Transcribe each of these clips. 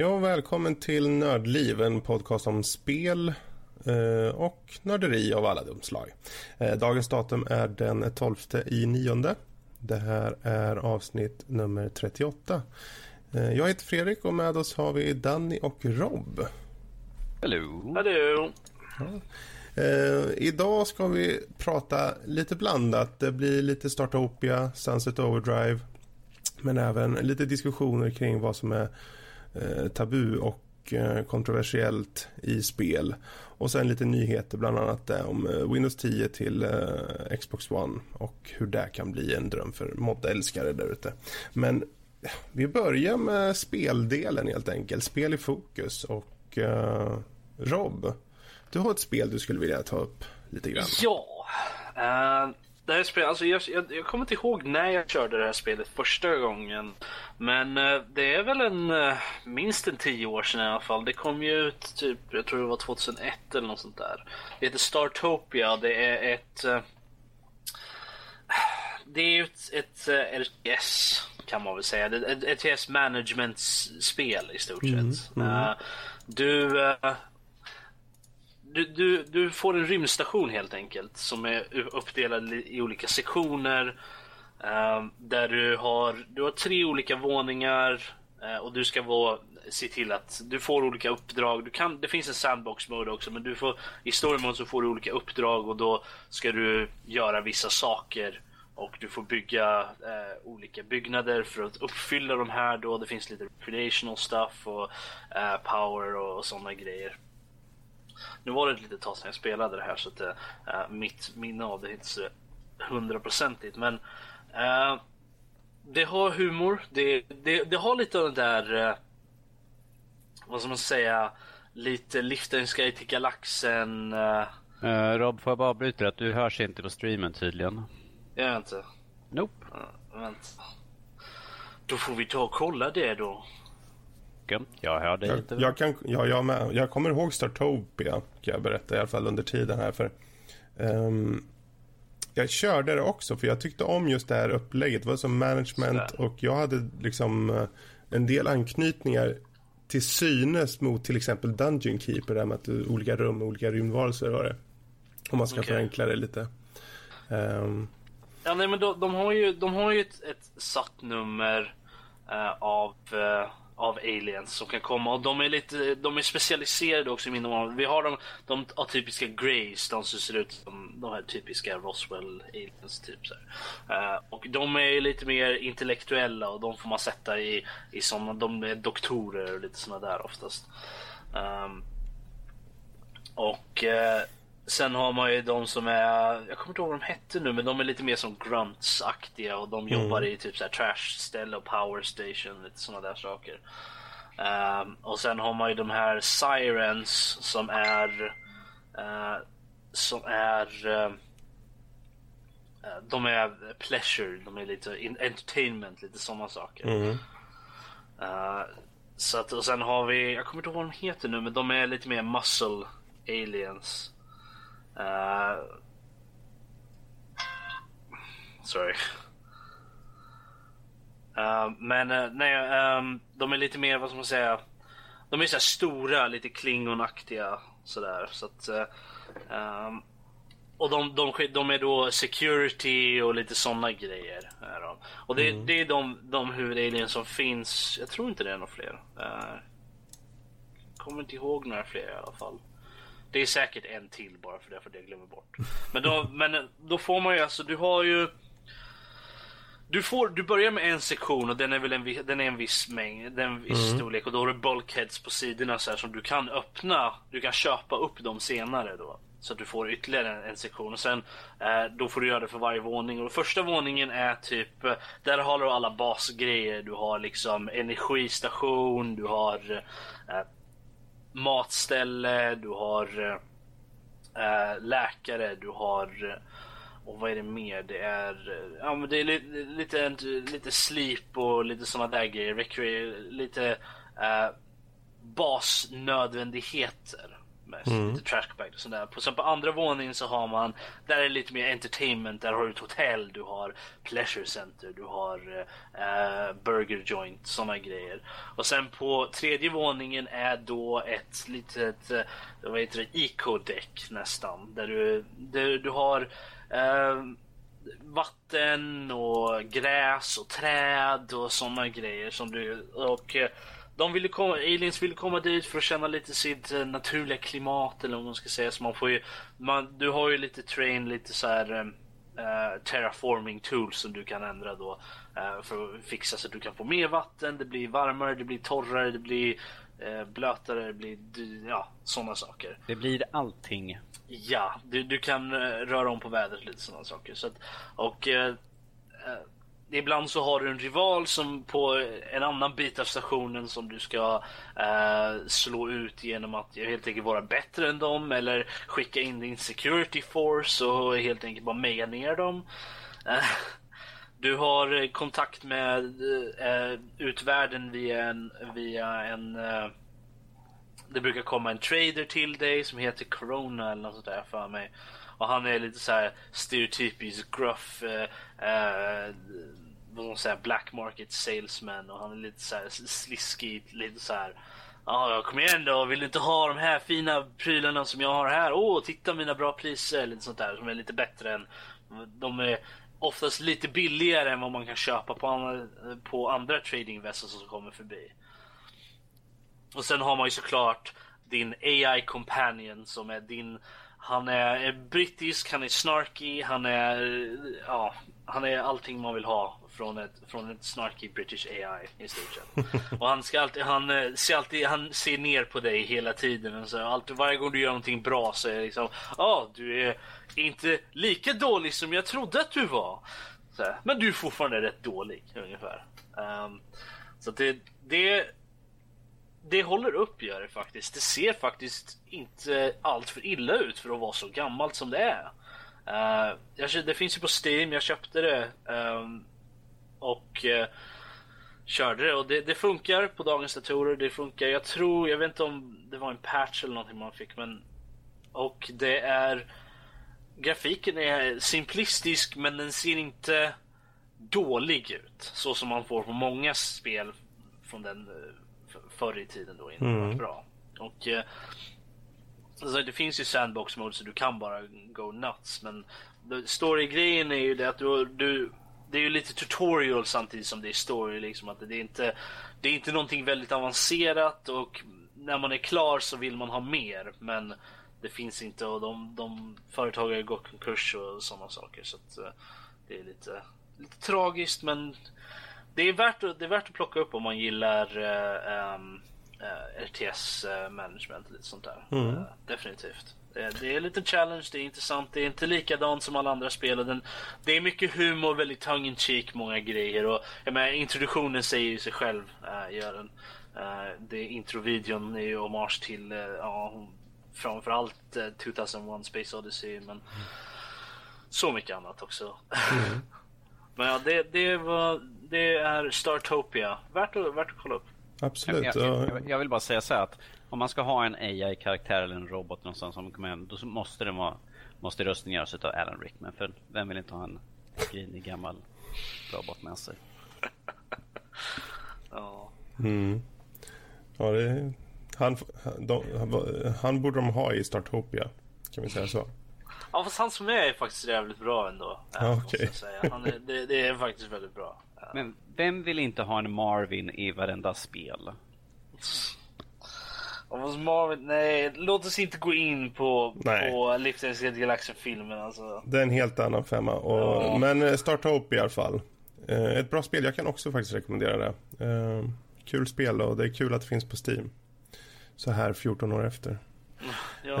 Ja, välkommen till Nördliv, en podcast om spel eh, och nörderi av alla de slag. Eh, dagens datum är den 12 i nionde. Det här är avsnitt nummer 38. Eh, jag heter Fredrik och med oss har vi Danny och Rob. Hello. Hallå. Ja. Eh, idag ska vi prata lite blandat. Det blir lite Startopia, Sunset Overdrive. Men även lite diskussioner kring vad som är Eh, tabu och eh, kontroversiellt i spel. Och sen lite nyheter, bland annat om eh, Windows 10 till Xbox One och hur det kan bli en dröm för moddälskare där ute. Men vi börjar med speldelen helt enkelt. Spel i fokus och uh, Rob, du har ett spel du skulle vilja ta upp lite grann. Ja. Uh, det här spelet, alltså jag, jag, jag, kommer inte ihåg när jag körde det här spelet första gången. Men uh, det är väl en uh, minst en tio år sedan i alla fall. Det kom ju ut typ, jag tror det var 2001 eller något sånt där. Det heter Startopia. Det är ett... det är ett, ett, ett RTS kan man väl säga. Ett, ett RTS management-spel i stort sett. Mm, mm. du du, du, du får en rymdstation helt enkelt som är uppdelad i olika sektioner. Eh, där du har, du har tre olika våningar eh, och du ska vara, se till att du får olika uppdrag. Du kan, det finns en sandbox mode också men du får, i story mode så får du olika uppdrag och då ska du göra vissa saker. Och du får bygga eh, olika byggnader för att uppfylla de här då. Det finns lite recreational stuff och eh, power och, och sådana grejer. Nu var det ett litet tag sedan jag spelade det här så att uh, mitt minne av det är inte så hundraprocentigt. Men uh, det har humor. Det, det, det har lite av den där, uh, vad ska man säga, lite Guide till Galaxen. Rob, får jag bara avbryta att du hörs inte på streamen tydligen. Jag inte. Nope. vänta. Då får vi ta och kolla det då mycket. Jag hör dig jag, inte. Jag, kan, ja, jag, med. jag kommer ihåg Startopia, kan jag berätta, i alla fall under tiden här. För, um, jag körde det också, för jag tyckte om just det här upplägget. Det var som management och jag hade liksom uh, en del anknytningar till synes mot till exempel Dungeon Keeper, där med att olika rum och olika rymdvarelser har det. Om man ska okay. förenkla det lite. Um, ja, nej, men de, de, har ju, de har ju ett, ett satt nummer uh, av uh, av aliens som kan komma och de är lite, de är specialiserade också i min. Vi har de, de atypiska Greys, de som ser ut som de här typiska Roswell aliens typ så uh, och de är lite mer intellektuella och de får man sätta i, i sådana, de är doktorer och lite sådana där oftast. Um, och uh, Sen har man ju de som är, jag kommer inte ihåg vad de hette nu, men de är lite mer som grunts-aktiga och de mm. jobbar i typ så här trash-ställe och power station, lite sådana där saker. Um, och sen har man ju de här sirens som är, uh, som är, uh, de är pleasure, de är lite entertainment, lite sådana saker. Mm. Uh, så att, och sen har vi, jag kommer inte ihåg vad de heter nu, men de är lite mer muscle aliens. Uh, sorry. Uh, men uh, nej, um, de är lite mer, vad ska man säga? De är så stora, lite klingonaktiga sådär. Så att, um, och de, de, de, är då security och lite sådana grejer. Är de. Och det, mm. det är de, de huvudaliens som finns. Jag tror inte det är några fler. Uh, kommer inte ihåg några fler i alla fall. Det är säkert en till bara för det, för det jag glömmer bort. Men då, men då får man ju alltså, du har ju... Du, får, du börjar med en sektion och den är väl en, den är en viss mängd, den en viss mm. storlek och då har du bulkheads på sidorna så här som du kan öppna, du kan köpa upp dem senare då. Så att du får ytterligare en, en sektion och sen eh, då får du göra det för varje våning. Och första våningen är typ, eh, där har du alla basgrejer. Du har liksom energistation, du har eh, matställe, du har äh, läkare, du har eh, och vad är det mer? Det är, ja, men det är lite, lite, lite sleep och lite sådana där grejer. Lite äh, basnödvändigheter med mm. lite trackback och sådär. På, sen på andra våningen så har man, där är det lite mer entertainment. Där har du ett hotell, du har pleasure center, du har uh, burger joint, sådana grejer. Och sen på tredje våningen är då ett litet, uh, vad heter det, eco-däck nästan. Där du, där du har uh, vatten och gräs och träd och sådana grejer som du och de ville komma, aliens ville komma dit för att känna lite sitt eh, naturliga klimat eller vad man ska säga. Så man får ju, man, du har ju lite train, lite så här uh, terraforming tools som du kan ändra då uh, för att fixa så att du kan få mer vatten, det blir varmare, det blir torrare, det blir uh, blötare, det blir ja, sådana saker. Det blir allting. Ja, du, du kan röra om på vädret lite sådana saker. Så att, och ibland så har du en rival som på en annan bit av stationen som du ska eh, slå ut genom att helt enkelt vara bättre än dem eller skicka in din security force och helt enkelt bara meja ner dem. Eh, du har kontakt med eh, utvärlden via en, via en eh, det brukar komma en trader till dig som heter Corona eller något sånt där för mig. Och han är lite så här stereotypisk gruff eh, eh, någon så black market salesman och han är lite så här sliskig, lite så här. Ja, kom igen då, vill du inte ha de här fina prylarna som jag har här? Åh, oh, titta mina bra priser, lite sånt där som är lite bättre än de är oftast lite billigare än vad man kan köpa på andra, på andra trading vessels som kommer förbi. Och sen har man ju såklart din AI companion som är din han är brittisk, han är snarky, han är ja, han är allting man vill ha från ett, från ett snarky British AI i stort sett. Och han, ska alltid, han, eh, ser alltid, han ser ner på dig hela tiden. Så alltid, varje gång du gör någonting bra så är det liksom Ja, ah, du är inte lika dålig som jag trodde att du var. Så, men du är fortfarande rätt dålig ungefär. Um, så det, det det håller upp gör det faktiskt. Det ser faktiskt inte allt för illa ut för att vara så gammalt som det är. Uh, jag, det finns ju på Steam, jag köpte det. Um, och uh, körde det och det, det, funkar på dagens datorer. Det funkar. Jag tror, jag vet inte om det var en patch eller någonting man fick men och det är grafiken är simplistisk men den ser inte dålig ut så som man får på många spel från den eh, förr i tiden då innan mm. bra. Och alltså, det finns ju sandbox mode så du kan bara go nuts men story-grejen är ju det att du, du det är ju lite tutorial samtidigt som det är story. Liksom, att det, är inte, det är inte någonting väldigt avancerat och när man är klar så vill man ha mer. Men det finns inte och de, de företagare går konkurs och sådana saker. Så att, uh, det är lite, lite tragiskt men det är, värt det är värt att plocka upp om man gillar uh, um, uh, RTS management. Lite sånt där. Mm. definitivt. Det är en liten challenge, det är intressant, det är inte likadant som alla andra spel. Den, det är mycket humor, väldigt tongue in cheek, många grejer. Och, jag menar, introduktionen säger ju sig själv, äh, gör den. Äh, det introvideon är ju hommage till, äh, ja, framförallt äh, 2001 Space Odyssey, men så mycket annat också. Mm. men ja, det, det, var, det är Startopia. Värt att, värt att kolla upp. Absolut. Jag, jag, jag, vill bara säga så här att om man ska ha en AI-karaktär eller en robot någonstans som kommer hem, då måste det vara måste rösten göras av Alan Rickman. För vem vill inte ha en grinig gammal robot med sig? ja. Mm. Ja, det, han, de, han borde de ha i Startopia. Kan vi säga så? Ja, fast han som är är faktiskt jävligt bra ändå. Ja, okay. Han är, det, det, är faktiskt väldigt bra. Men vem vill inte ha en Marvin i varenda spel? Marvin, nej, låt oss inte gå in på, på Livsens Galaxen-filmen. Alltså. Det är en helt annan femma. Och, ja. Men eh, Startup i alla fall. Eh, ett bra spel, jag kan också faktiskt rekommendera det. Eh, kul spel och det är kul att det finns på Steam. Så här 14 år efter. Ja.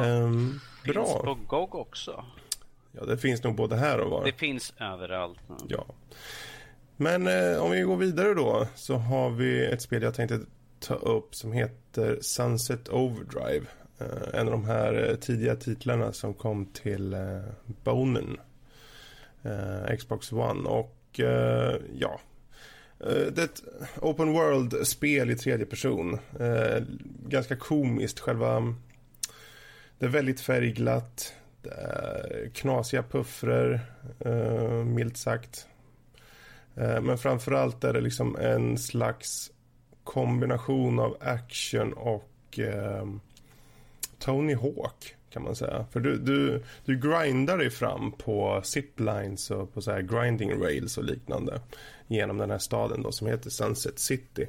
Bra. Finns på GOG också. Ja, det finns nog både här och var. Det finns överallt. Ja. Men eh, om vi går vidare då så har vi ett spel jag tänkte ta upp som heter Sunset Overdrive. Eh, en av de här eh, tidiga titlarna som kom till eh, Bonen. Xbox One och ja. Det är ett open world-spel i tredje person. Ganska komiskt. Själva det är väldigt färgglatt. Det är knasiga puffror, milt sagt. Eh, men framförallt är det liksom en slags kombination av action och eh, Tony Hawk kan man säga. För du, du, du grindar dig fram på ziplines och på så här grinding rails och liknande genom den här staden då som heter Sunset City.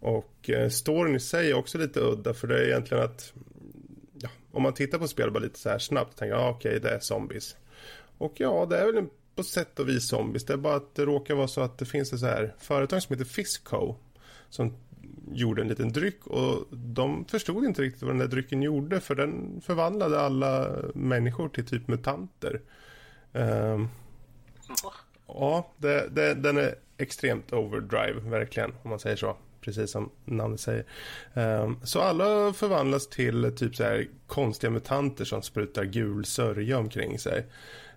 Och eh, storyn i sig är också lite udda för det är egentligen att ja, om man tittar på spelet bara lite så här snabbt tänker jag ah, okej okay, det är zombies. Och ja, det är väl på sätt och vis zombies. Det är bara att det råkar vara så att det finns ett så här företag som heter Fisco som gjorde en liten dryck och de förstod inte riktigt vad den där drycken gjorde för den förvandlade alla människor till typ mutanter. Um, ja, det, det, den är extremt overdrive verkligen om man säger så. Precis som namnet säger. Um, så alla förvandlas till typ så här konstiga mutanter som sprutar gul sörja omkring sig.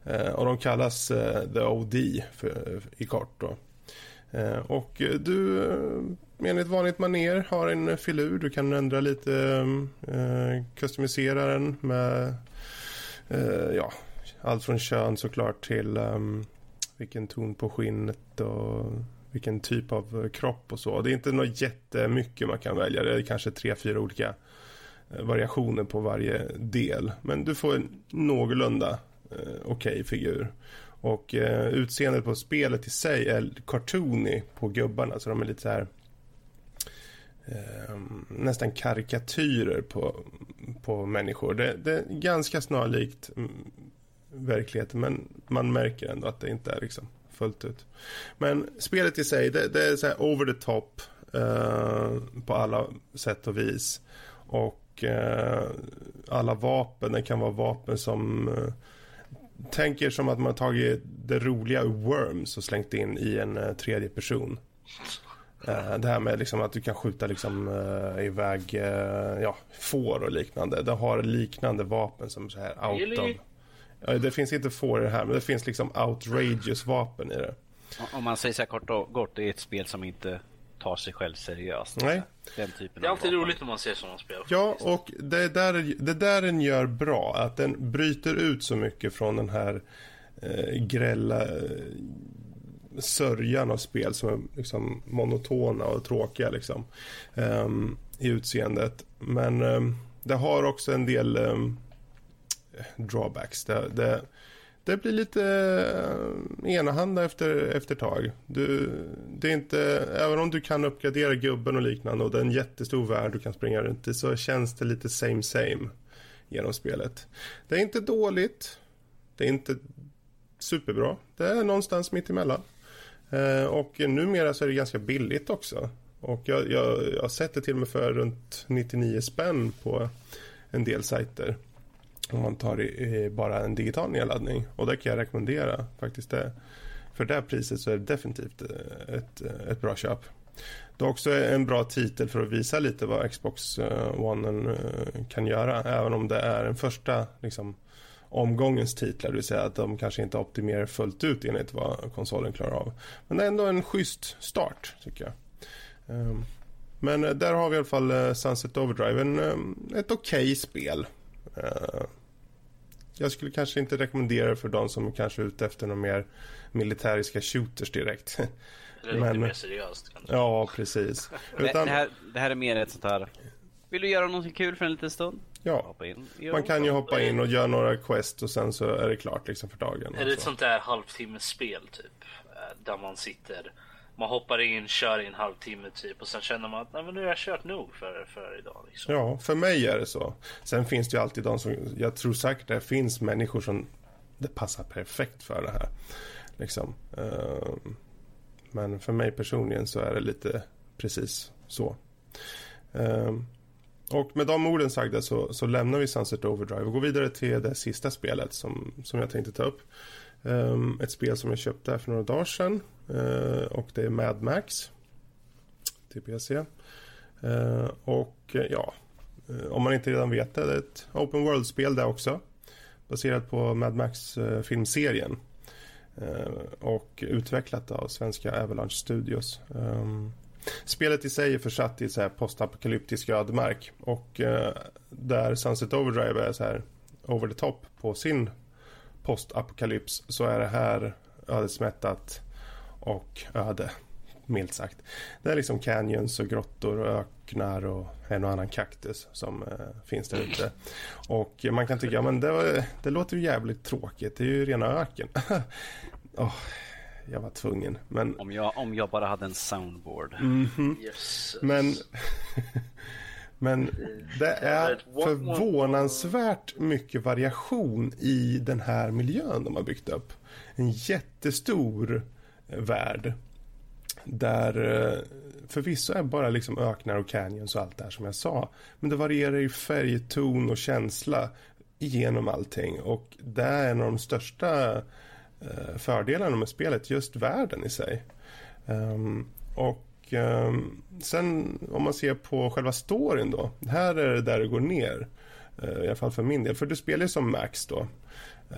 Uh, och de kallas uh, The OD för, i kort då. Uh, och du enligt vanligt maner har en filur. Du kan ändra lite, ehm, eh, customisera den med eh, ja, allt från kön såklart till eh, vilken ton på skinnet och vilken typ av kropp och så. Det är inte något jättemycket man kan välja. Det är kanske tre, fyra olika eh, variationer på varje del. Men du får en någorlunda eh, okej okay figur. Och eh, utseendet på spelet i sig är cartoony på gubbarna. Så de är lite så här eh, nästan karikatyrer på, på människor. Det, det är ganska snarlikt mm, verkligheten men man märker ändå att det inte är liksom fullt ut. Men spelet i sig, det, det är så over the top eh, på alla sätt och vis. Och eh, alla vapen, det kan vara vapen som eh, tänker som att man tagit det roliga ur Worms och slängt in i en eh, tredje person. Uh, det här med liksom att du kan skjuta liksom, uh, iväg uh, ja, får och liknande. Det har liknande vapen som så här out of... Ja, det finns inte får i det här, men det finns liksom outrageous vapen i det. Om man säger så här kort och gott, det är ett spel som inte tar sig själv seriöst. Nej. Den typen det är alltid roligt när man ser sådana spel. Ja, och det där, det där den gör bra, att den bryter ut så mycket från den här eh, grälla sörjan av spel som är liksom monotona och tråkiga liksom, um, i utseendet. Men um, det har också en del um, drawbacks. Det, det, det, blir lite uh, enahanda efter, efter tag. Du, det är inte, även om du kan uppgradera gubben och liknande och det är en jättestor värld du kan springa runt i så känns det lite same same genom spelet. Det är inte dåligt. Det är inte superbra. Det är någonstans mitt emellan. Eh, och numera så är det ganska billigt också. Och jag, jag, jag har sett det till och med för runt 99 spänn på en del sajter. Om man tar i, i bara en digital nedladdning. Och det kan jag rekommendera faktiskt. Det. För det priset så är det definitivt eh, ett, eh, ett bra köp. Det är också en bra titel för att visa lite vad Xbox eh, One kan göra. Även om det är en första liksom, omgångens titlar, det vill säga att de kanske inte optimerar fullt ut enligt vad konsolen klarar av. Men det är ändå en schysst start tycker jag. Ehm, men eh, där har vi i alla fall eh, Sunset Overdrive, en, eh, ett okej okay spel. Jag skulle kanske inte rekommendera det för de som kanske är ute efter några mer militäriska shooters direkt. Det är lite mer seriöst. Kanske. Ja, precis. Utan... Det, här, det här är mer ett sånt här... Vill du göra någonting kul för en liten stund? Ja, man kan ju hoppa in och göra några quest och sen så är det klart liksom för dagen. Är det ett sånt där halvtimmesspel typ? Eh, där man sitter, man hoppar in, kör i en halvtimme typ och sen känner man att Nej, men nu har jag kört nog för, för idag. Liksom. Ja, för mig är det så. Sen finns det ju alltid de som, jag tror säkert det finns människor som det passar perfekt för det här. Liksom. Ehm, men för mig personligen så är det lite precis så. Ehm, och med de orden sagda så, så lämnar vi Sunset Overdrive och går vidare till det sista spelet som, som jag tänkte ta upp. Um, ett spel som jag köpte för några dagar sedan uh, och det är Mad Max till PC. Uh, eh, och uh, ja, om man inte redan vet det, det är ett Open World-spel där också. Baserat på Mad Max-filmserien. och utvecklat av svenska Avalanche Studios. Um, Spelet i sig är försatt i så här postapokalyptisk ödemark och eh, där Sunset Overdrive är så här over the top på sin postapokalyps så är det här ödesmättat och öde, milt sagt. Det är liksom canyons och grottor och öknar och en och annan kaktus som eh, finns där ute. Och man kan tycka, men det, var, det låter ju jävligt tråkigt, det är ju rena öken. oh, jag var tvungen. Men... Om, jag, om jag bara hade en soundboard. Mm -hmm. Men, men det är förvånansvärt mycket variation i den här miljön de har byggt upp. En jättestor eh, värld. Där eh, förvisso är bara liksom öknar och canyons och allt det här som jag sa. Men det varierar i färg, ton och känsla genom allting. Och det är en av de största Eh, Eh, fördelarna med spelet, just världen i sig. Um, och um, sen om man ser på själva storyn då, här är det där det går ner. Uh, I alla fall för min del, för du spelar ju som Max då.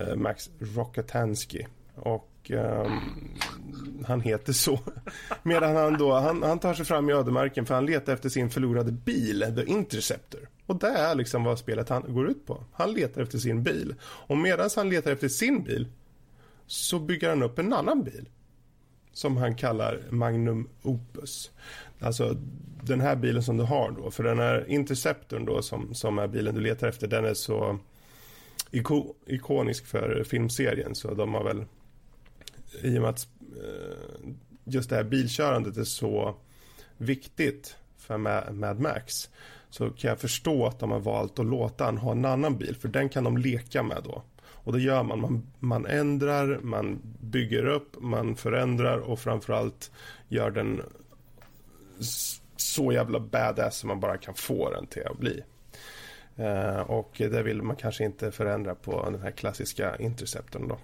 Uh, Max Rokotansky. Och um, han heter så. Medan han då, han, han tar sig fram i ödemarken för han letar efter sin förlorade bil, The Interceptor. Och det är liksom vad spelet han går ut på. Han letar efter sin bil. Och medan han letar efter sin bil så bygger han upp en annan bil som han kallar Magnum Opus. Alltså den här bilen som du har då, för den här Interceptorn då som, som är bilen du letar efter, den är så iko, ikonisk för filmserien så de har väl i och med att eh, just det här bilkörandet är så viktigt för Mad Max så kan jag förstå att de har valt att låta han ha en annan bil för den kan de leka med då. Och det gör man. man. Man ändrar, man bygger upp, man förändrar och framförallt gör den så jävla badass som man bara kan få den till att bli. Uh, och det vill man kanske inte förändra på den här klassiska Interceptorn då.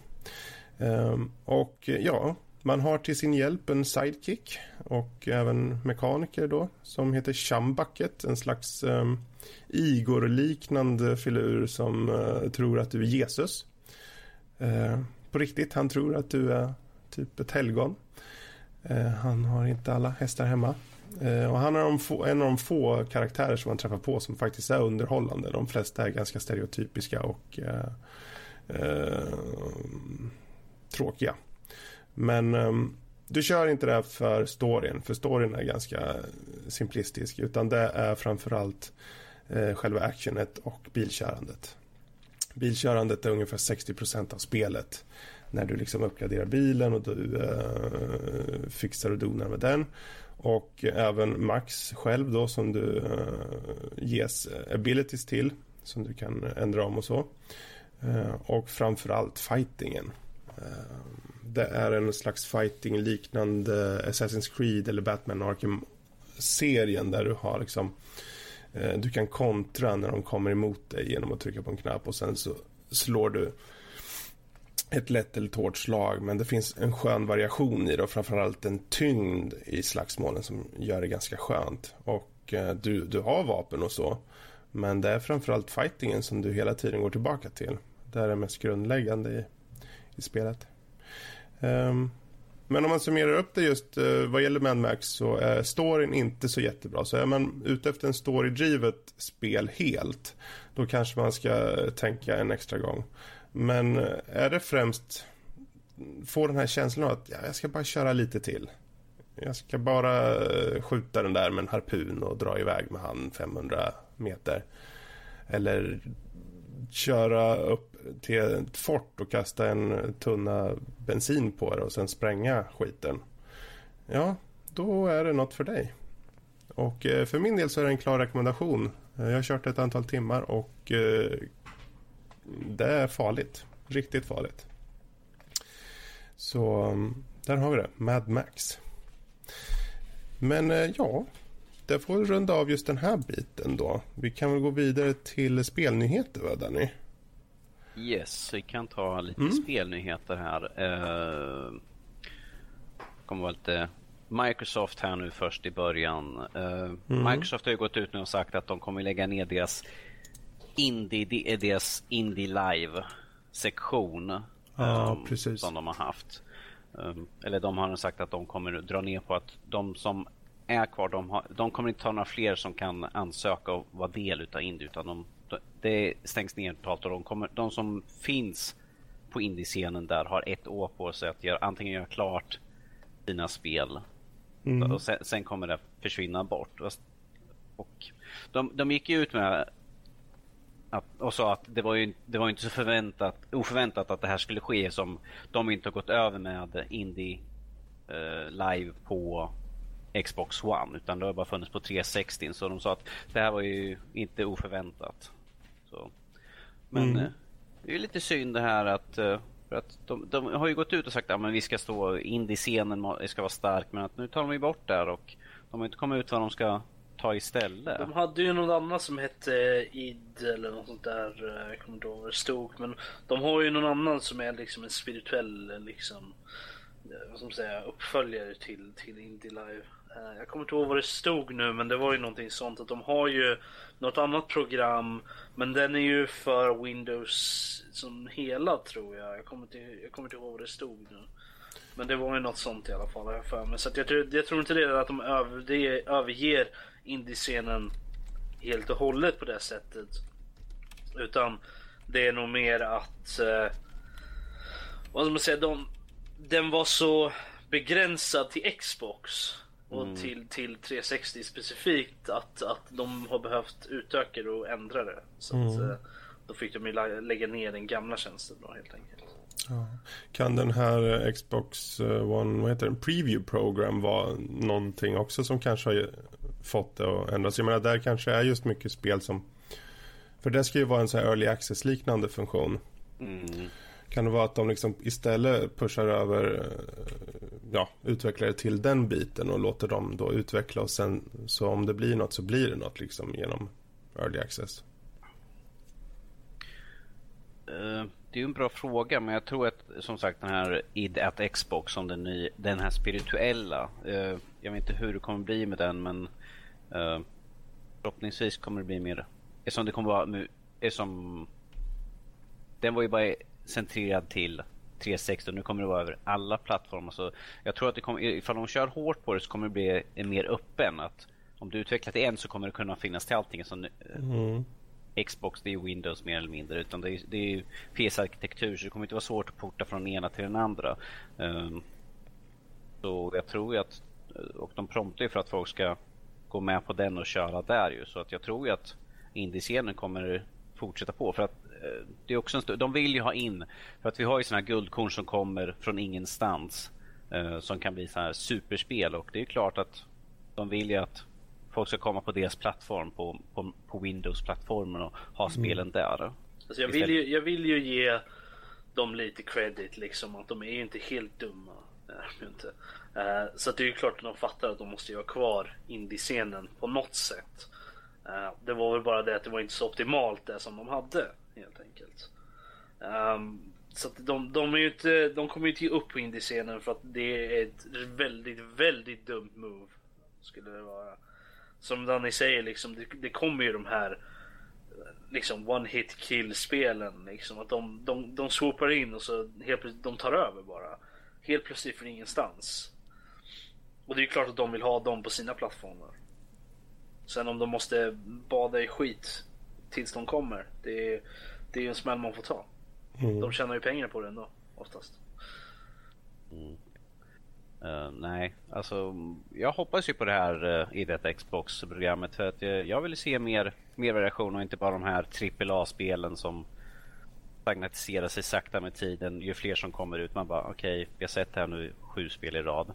Um, och ja, man har till sin hjälp en sidekick och även mekaniker då som heter Chumbucket, en slags um, Igor-liknande filur som uh, tror att du är Jesus. Uh, på riktigt, han tror att du är typ ett helgon. Uh, han har inte alla hästar hemma. och han är få, en av de få karaktärer som man träffar på som faktiskt är underhållande. De flesta är ganska stereotypiska och tråkiga. Men um, du kör inte det här för storyn, för storyn är ganska simplistisk. Utan det är framförallt eh, själva actionet och bilkörandet. Bilkörandet är ungefär 60% av spelet. När du liksom uppgraderar bilen och du eh, fixar och donar med den. Och även Max själv då som du eh, ges abilities till. Som du kan ändra om och så. Eh, och framförallt fightingen. Eh, det är en slags fighting liknande Assassin's Creed eller Batman Arkham-serien där du har liksom eh, Eh, du kan kontra när de kommer emot dig genom att trycka på en knapp och sen så slår du ett lätt eller ett hårt slag men det finns en skön variation i det och framförallt en tyngd i slagsmålen som gör det ganska skönt. Och eh, du, du har vapen och så men det är framförallt fightingen som du hela tiden går tillbaka till. Det är det mest grundläggande i, i spelet. Um, men om man summerar upp det just uh, vad gäller Mad Max så är storyn inte så jättebra. Så är man ute efter en storydrivet spel helt då kanske man ska tänka en extra gång. Men eh, är det främst få den här känslan av att ja, jag ska bara köra lite till. Jag ska bara eh, skjuta den där med en harpun och dra iväg med han 500 meter. Eller köra upp till ett fort och kasta en tunna bensin på det och sen spränga skiten. Ja, då är det något för dig. Och eh, för min del så är det en klar rekommendation. Jag har kört ett antal timmar och eh, det är farligt. Riktigt farligt. Så mm, där har vi det. Mad Max. Men eh, ja, det får runda av just den här biten då. Vi kan väl gå vidare till spelnyheter va Danny? Yes, vi kan ta lite mm. spelnyheter här. Uh, kommer vara lite Microsoft här nu först i början. Uh, mm. Microsoft har ju gått ut nu och sagt att de kommer lägga ner deras Indie, deras Indie Live-sektion. Ja, um, precis. Som de har haft. Um, eller de har sagt att de kommer dra ner på att de som är kvar, de, har, de kommer inte ha några fler som kan ansöka och vara del utav indie utan de, det stängs ner totalt och de, kommer, de som finns på indiescenen där har ett år på sig att göra, antingen göra klart sina spel mm. och sen, sen, kommer det försvinna bort. Och de, de gick ut med att, och sa att det var ju, det var inte så förväntat, oförväntat att det här skulle ske som de inte har gått över med Indie eh, live på Xbox One utan det har bara funnits på 360 så de sa att det här var ju inte oförväntat. Så. Men mm. eh, det är lite synd det här att eh, för att de, de, har ju gått ut och sagt att ja, vi ska stå indie-scenen ska vara stark men att nu tar de ju bort det och de har inte kommit ut vad de ska ta istället. De hade ju något annat som hette id eller något sånt där. Eh, jag kommer inte ihåg vad det stod. Men de har ju någon annan som är liksom en spirituell liksom eh, vad ska man säga, uppföljare till, till Indie Live. Eh, jag kommer inte ihåg vad det stod nu men det var ju någonting sånt att de har ju något annat program men den är ju för Windows som hela tror jag. Jag kommer inte, jag kommer inte ihåg vad det stod nu. Men det var ju något sånt i alla fall jag för mig. Så jag, tror, jag tror inte det är att de över, det överger indiescenen helt och hållet på det sättet. Utan det är nog mer att... Eh, vad ska man säga? De, den var så begränsad till Xbox och mm. till, till 360 specifikt att, att de har behövt utöka det och ändra det. Så mm. att, eh, då fick de ju lägga ner den gamla tjänsten då helt enkelt. Ja. Kan den här eh, Xbox eh, One, vad heter den, Preview Program vara någonting också som kanske har fått det att ändras? Jag menar där kanske är just mycket spel som för det ska ju vara en sån här early access liknande funktion. Mm. Kan det vara att de liksom istället pushar över eh, ja, utvecklare till den biten och låter dem då utveckla och sen så om det blir något så blir det något liksom genom early access? Uh, det är ju en bra fråga men jag tror att som sagt den här id at Xbox som den, ny, den här spirituella. Uh, jag vet inte hur det kommer bli med den men uh, förhoppningsvis kommer det bli mer eftersom det kommer vara eftersom den var ju bara centrerad till 360 nu kommer det vara över alla plattformar så jag tror att det kommer, ifall de kör hårt på det så kommer det bli mer öppen att om du utvecklar till en så kommer det kunna finnas till allting. Så mm. Xbox det är Windows mer eller mindre utan det är, det är PS-arkitektur så det kommer inte vara svårt att porta från den ena till den andra. Um, så jag tror ju att, och de promptar ju för att folk ska gå med på den och köra där ju så att jag tror ju att indiescenen kommer fortsätta på för att det är också en de vill ju ha in för att vi har ju sådana här guldkorn som kommer från ingenstans uh, som kan bli så här superspel och det är klart att de vill ju att folk ska komma på deras plattform, på, på, på Windows-plattformen och ha mm. spelen där. Alltså jag, vill ju, jag vill ju ge dem lite credit liksom, att de är ju inte helt dumma. Inte. Uh, så det är ju klart att de fattar att de måste ha kvar indie-scenen på något sätt. Uh, det var väl bara det att det var inte så optimalt det som de hade helt enkelt. Um, så de, de, är ju inte, de kommer ju inte ge upp på indiescenen för att det är ett väldigt, väldigt dumt move. Skulle det vara som Danny säger liksom, det, det kommer ju de här liksom one hit kill spelen liksom att de, de, de swoopar in och så helt plötsligt de tar över bara. Helt plötsligt från ingenstans. Och det är ju klart att de vill ha dem på sina plattformar. Sen om de måste bada i skit tills de kommer. Det är, det är en smäll man får ta. Mm. De tjänar ju pengar på det ändå oftast. Mm. Uh, nej, alltså jag hoppas ju på det här uh, i detta Xbox-programmet för att uh, jag vill se mer, mer variation och inte bara de här AAA-spelen som stagnatiserar sig sakta med tiden. Ju fler som kommer ut, man bara okej, okay, vi har sett här nu sju spel i rad.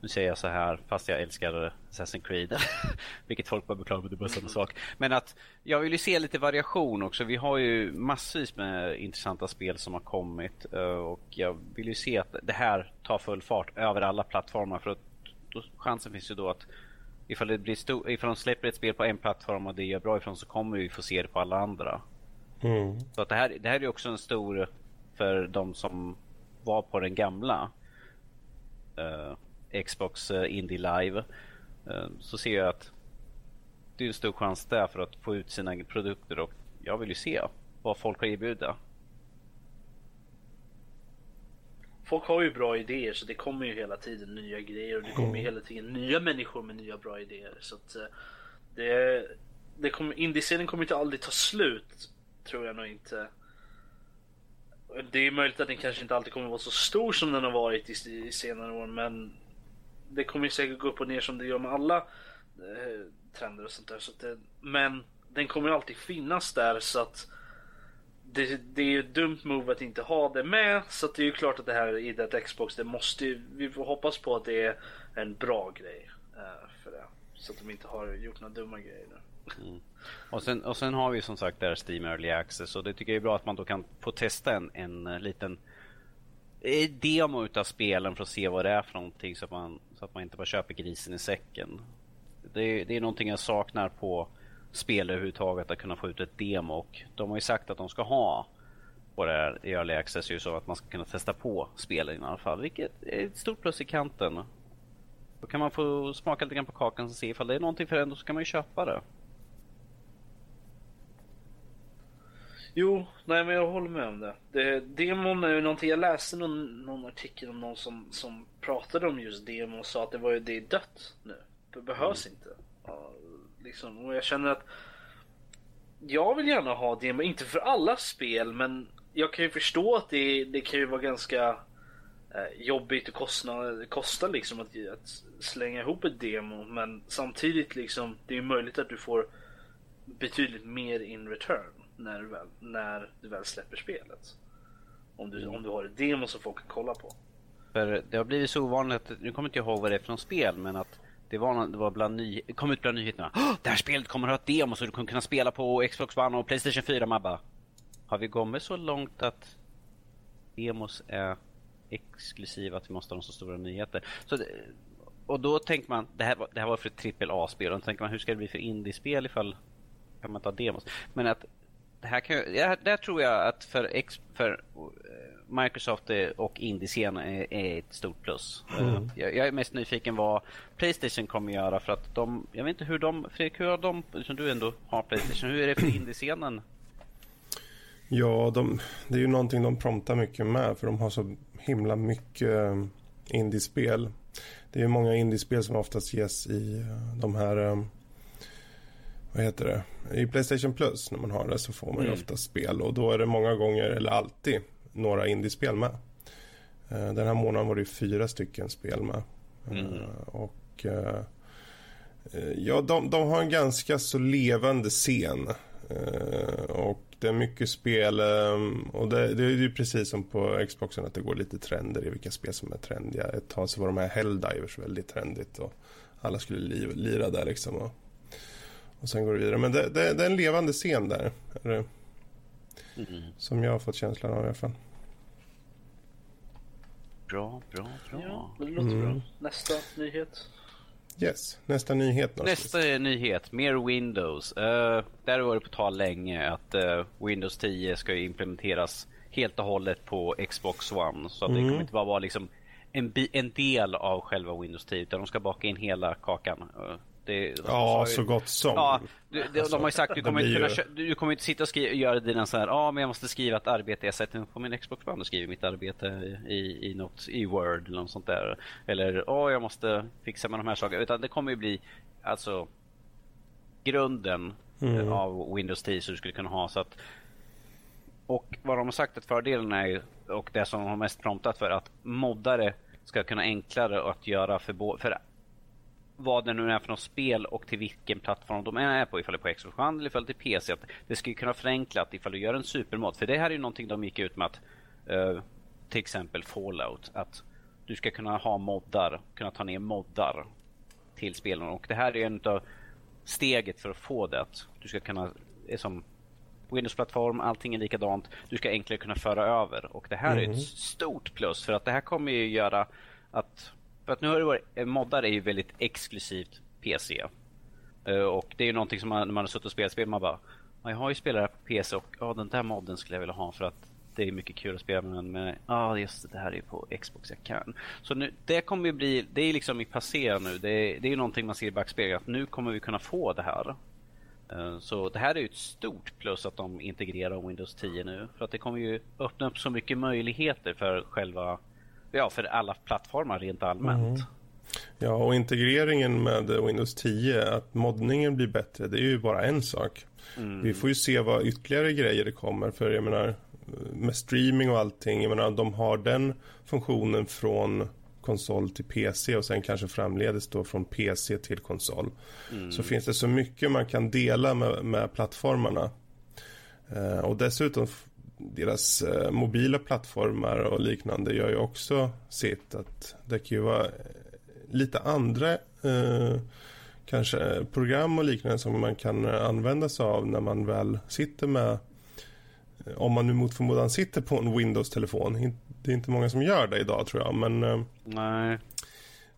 Nu säger jag så här fast jag älskar Assassin's Creed. Vilket folk bara beklagar, men det är bara samma sak. Men att jag vill ju se lite variation också. Vi har ju massvis med intressanta spel som har kommit. Eh, och jag vill ju se att det här tar full fart över alla plattformar. För att då, chansen finns ju då att ifall, det blir stor, ifall de släpper ett spel på en plattform och det gör bra ifrån så kommer vi få se det på alla andra. Mm. Så att det, här, det här är också en stor för de som var på den gamla. Uh, Xbox eh, Indie Live eh, så ser jag att det är en stor chans där för att få ut sina produkter och jag vill ju se vad folk har erbjuda. folk har ju bra idéer så det kommer ju hela tiden nya grejer och det kommer ju hela tiden nya människor med nya bra idéer. Så att eh, det, det kommer, indiescenen kommer inte aldrig ta slut. Tror jag nog inte. Det är möjligt att den kanske inte alltid kommer vara så stor som den har varit i, i senare år men det kommer ju säkert gå upp och ner som det gör med alla eh, trender och sånt där. Så det, men den kommer alltid finnas där så att det, det är ju ett dumt move att inte ha det med. Så det är ju klart att det här i det Xbox, det måste ju, vi får hoppas på att det är en bra grej eh, för det. Så att de inte har gjort några dumma grejer nu. Mm. Och, sen, och sen har vi som sagt där Steam Early Access och det tycker jag är bra att man då kan få testa en, en eh, liten Eh, demo utav spelen för att se vad det är för någonting så att man, så att man inte bara köper grisen i säcken. Det är, det är någonting jag saknar på spel överhuvudtaget att kunna få ut ett demo och de har ju sagt att de ska ha på det här i Early Access ju så att man ska kunna testa på spelen i alla fall vilket är ett stort plus i kanten. Då kan man få smaka lite grann på kakan och se ifall det är någonting för en så kan man ju köpa det. Jo, nej men jag håller med om det. det demon är ju någonting, jag läste någon, någon artikel om någon som, som pratade om just demon och sa att det var ju det är dött nu. Det behövs mm. inte. Ja, liksom. Och jag känner att jag vill gärna ha demo, inte för alla spel men jag kan ju förstå att det, det kan ju vara ganska eh, jobbigt och kosta, kosta liksom att, att, slänga ihop ett demo men samtidigt liksom det är ju möjligt att du får betydligt mer in return när du väl, när du väl släpper spelet. Om du, om du har ett demo som folk kan kolla på. För det har blivit så ovanligt, nu kommer inte jag ihåg vad det är för något spel, men att det var, det var bland ny, kom ut bland nyheterna. Det här spelet kommer att ha ett demo så du kommer kunna spela på Xbox One och Playstation 4. Man bara, har vi kommit så långt att demos är exklusiva att vi måste ha de så stora nyheter? Så det, och då tänker man, det här, det här var för ett trippel A-spel. Och då tänker man, hur ska det bli för indiespel ifall kan man ta demos? Men att det här kan ja, där tror jag att för, för eh, Microsoft och Indie-scenen är, är, ett stort plus. Mm. Eh, jag, jag, är mest nyfiken vad Playstation kommer göra för att de, jag vet inte hur de, Fredrik, hur har de, som du ändå har Playstation, hur är det för Indie-scenen? Ja, de, det är ju någonting de promptar mycket med för de har så himla mycket eh, indiespel. Det är många indiespel som oftast ges i de här vad heter det? I Playstation Plus när man har det så får man ju mm. ofta spel och då är det många gånger, eller alltid, några indiespel med. Uh, den här månaden var det fyra stycken spel med. Uh, mm. Och uh, ja, de, de, har en ganska så levande scen. och det är mycket spel och det, det är ju precis som på Xboxen att det går lite trender i vilka spel som är trendiga. Ett tag så var de här Helldivers väldigt trendigt och alla skulle lira där liksom. Och och sen går det vidare. Men det, det, det är en levande scen där. Mm. Som jag har fått känslan av i alla fall. Bra, bra, bra. Ja, det låter mm. bra. Nästa nyhet. Yes, nästa nyhet. Nästa nyhet, mer Windows. Uh, där var det på tal länge att uh, Windows 10 ska implementeras helt och hållet på Xbox One. Så att mm. det kommer inte bara vara liksom en, en del av själva Windows 10 utan de ska baka in hela kakan. Uh, det, ja, så gott som. Ja, de, de, alltså, de har ju sagt du kommer, inte kunna, du kommer inte sitta och skriva, göra dina så här, ja men jag måste skriva ett arbete, jag sätter på min Xbox One och skriver mitt arbete i, i något, i Word eller något sånt där. Eller, ja jag måste fixa med de här sakerna. Utan det kommer ju bli, alltså, grunden mm. av Windows 10 så du skulle kunna ha så att och vad de har sagt att fördelen är och det som de har mest promptat för att moddare ska kunna enklare att göra för, för vad det nu är för något spel och till vilken plattform de är på. Ifall det är på Xbox One eller ifall det är PC. Att det skulle kunna förenkla att ifall du gör en supermod. För det här är ju någonting de gick ut med att uh, till exempel Fallout. Att du ska kunna ha moddar, kunna ta ner moddar till spelen. Och det här är en av steget för att få det. Att du ska kunna, som Windows-plattform, allting är likadant. Du ska enklare kunna föra över. Och det här mm. är ett mm. stort plus för att det här kommer ju göra att för att nu har det varit, eh, moddar är ju väldigt exklusivt PC. Eh, och det är ju någonting som man, när man har suttit och spelat spel, man bara jag har ju spelat här på PC och ja, den där modden skulle jag vilja ha för att det är mycket kul att spela med men ja just det, det här är ju på Xbox jag kan. Så nu, det kommer ju bli, det är liksom i passé nu. Det är, det är ju någonting man ser i backspegeln att nu kommer vi kunna få det här. Eh, så det här är ju ett stort plus att de integrerar Windows 10 nu. För att det kommer ju öppna upp så mycket möjligheter för själva Ja, för alla plattformar rent allmänt. Ja, och integreringen med Windows 10, att moddningen blir bättre, det är ju bara en sak. Vi får ju se vad ytterligare grejer det kommer, för jag menar med streaming och allting, jag menar de har den funktionen från konsol till PC och sen kanske framledes då från PC till konsol. Så finns det så mycket man kan dela med, med plattformarna. Eh, och dessutom deras eh, mobila plattformar och liknande gör ju också sitt att det kan ju vara eh, lite andra eh, kanske program och liknande som man kan använda sig av när man väl sitter med eh, om man nu mot förmodan sitter på en Windows-telefon. In- Det är inte många som gör det idag tror jag men Nej.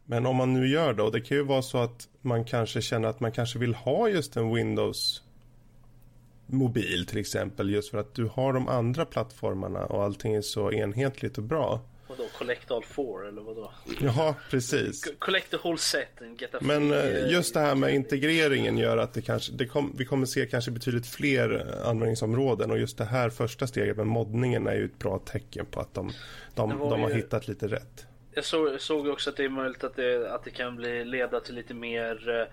men om man nu gör det och det kan ju vara så att man kanske känner att man kanske vill ha just en Windows mobil till exempel just för att du har de andra plattformarna och allting är så enhetligt och bra. Vadå, collect all four eller vadå? Ja, precis. Co- Collect the whole set and get a Men free, eh, eh, just det här med integreringen gör att det kanske, det kom, vi kommer se kanske betydligt fler eh, användningsområden och just det här första steget med moddningen är ju ett bra tecken på att de, de, de har ju- hittat lite rätt. Jag såg, såg också att det är möjligt att det, att det kan bli, leda till lite mer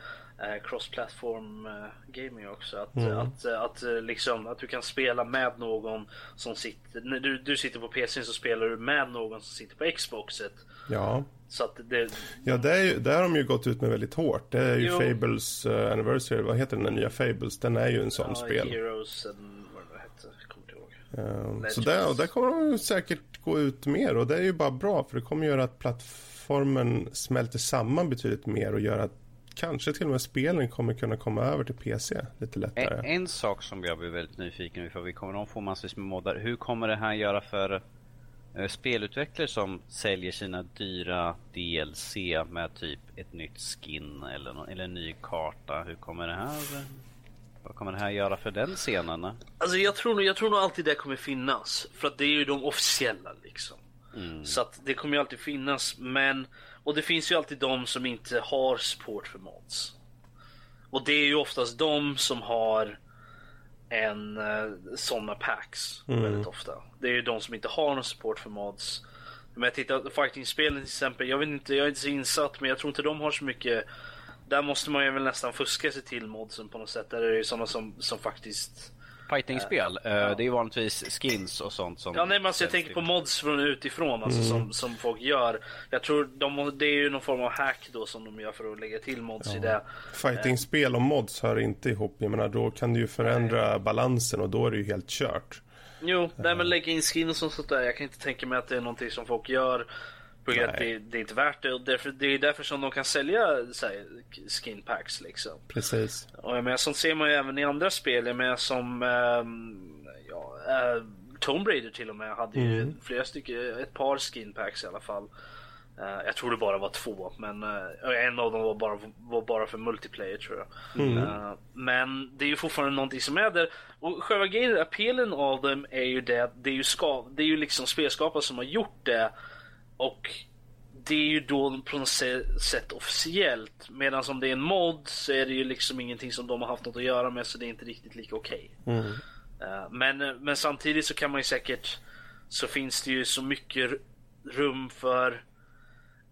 cross-platform eh, gaming också. Att, Mm. att, eh, att, eh, liksom, att du kan spela med någon som sitter... När du, du sitter på PC så spelar du med någon som sitter på Xboxet. Ja, Så att det... ja det är där har de ju gått ut med väldigt hårt. Det är ju Jo. Fables eh, Anniversary, vad heter den, den nya Fables? Den är ju en sån ja, spel. Heroes and vad det hette, jag kommer inte ihåg. Eh, så där, och där kommer de säkert gå ut mer och det är ju bara bra för det kommer göra att plattformen smälter samman betydligt mer och göra att kanske till och med spelen kommer kunna komma över till PC lite En, lättare. en sak som jag blir väldigt nyfiken på, vi kommer att få massvis med moddar. Hur kommer det här göra för eh, spelutvecklare som säljer sina dyra DLC med typ ett nytt skin eller, eller en ny karta? Hur kommer det här vad kommer det här göra för den scenen? Alltså jag tror, nog- jag tror nog alltid det kommer finnas. För att det är ju de officiella liksom. Så att det kommer ju alltid finnas. Men, och det finns ju alltid de som inte har support för mods. Och det är ju oftast de som har en uh, sådana packs väldigt ofta. Det är ju de som inte har någon support för mods. Men jag tittar på fighting-spelen till exempel. Jag vet inte, jag är inte så insatt men jag tror inte de har så mycket. Där måste man ju väl nästan fuska sig till modsen på något sätt. Där är det ju sådana som, som faktiskt Fightingspel, eh, det är ju vanligtvis skins och sånt som... Ja nej men alltså jag tänker på mods från utifrån alltså, som, som folk gör. Jag tror de, det är ju någon form av hack då som de gör för att lägga till mods i det. Fighting-spel och mods hör inte ihop. Jag menar då kan du ju förändra balansen och då är det ju helt kört. Jo, nej men lägga in skin och sånt där. Jag kan inte tänka mig att det är någonting som folk gör. På grund av att det, det är inte värt det. Och därför, det är därför som de kan sälja så här, skin packs liksom. Precis. Och jag menar, sånt ser man ju även i andra spel. Jag menar som ehm, ja, eh, Tomb Raider till och med hade ju flera stycken, ett par skin packs i alla fall. Eh, jag tror det bara var två, men eh, en av dem var bara, var bara för multiplayer tror jag. Eh, men det är ju fortfarande någonting som är där. Och själva grejen, appealen av dem är ju det att det är ju, ska, det är ju liksom spelskapare som har gjort det. Och det är ju då på något sätt officiellt. Medan om det är en mod så är det ju liksom ingenting som de har haft något att göra med så det är inte riktigt lika okej. Eh, men, men samtidigt så kan man ju säkert så finns det ju så mycket rum för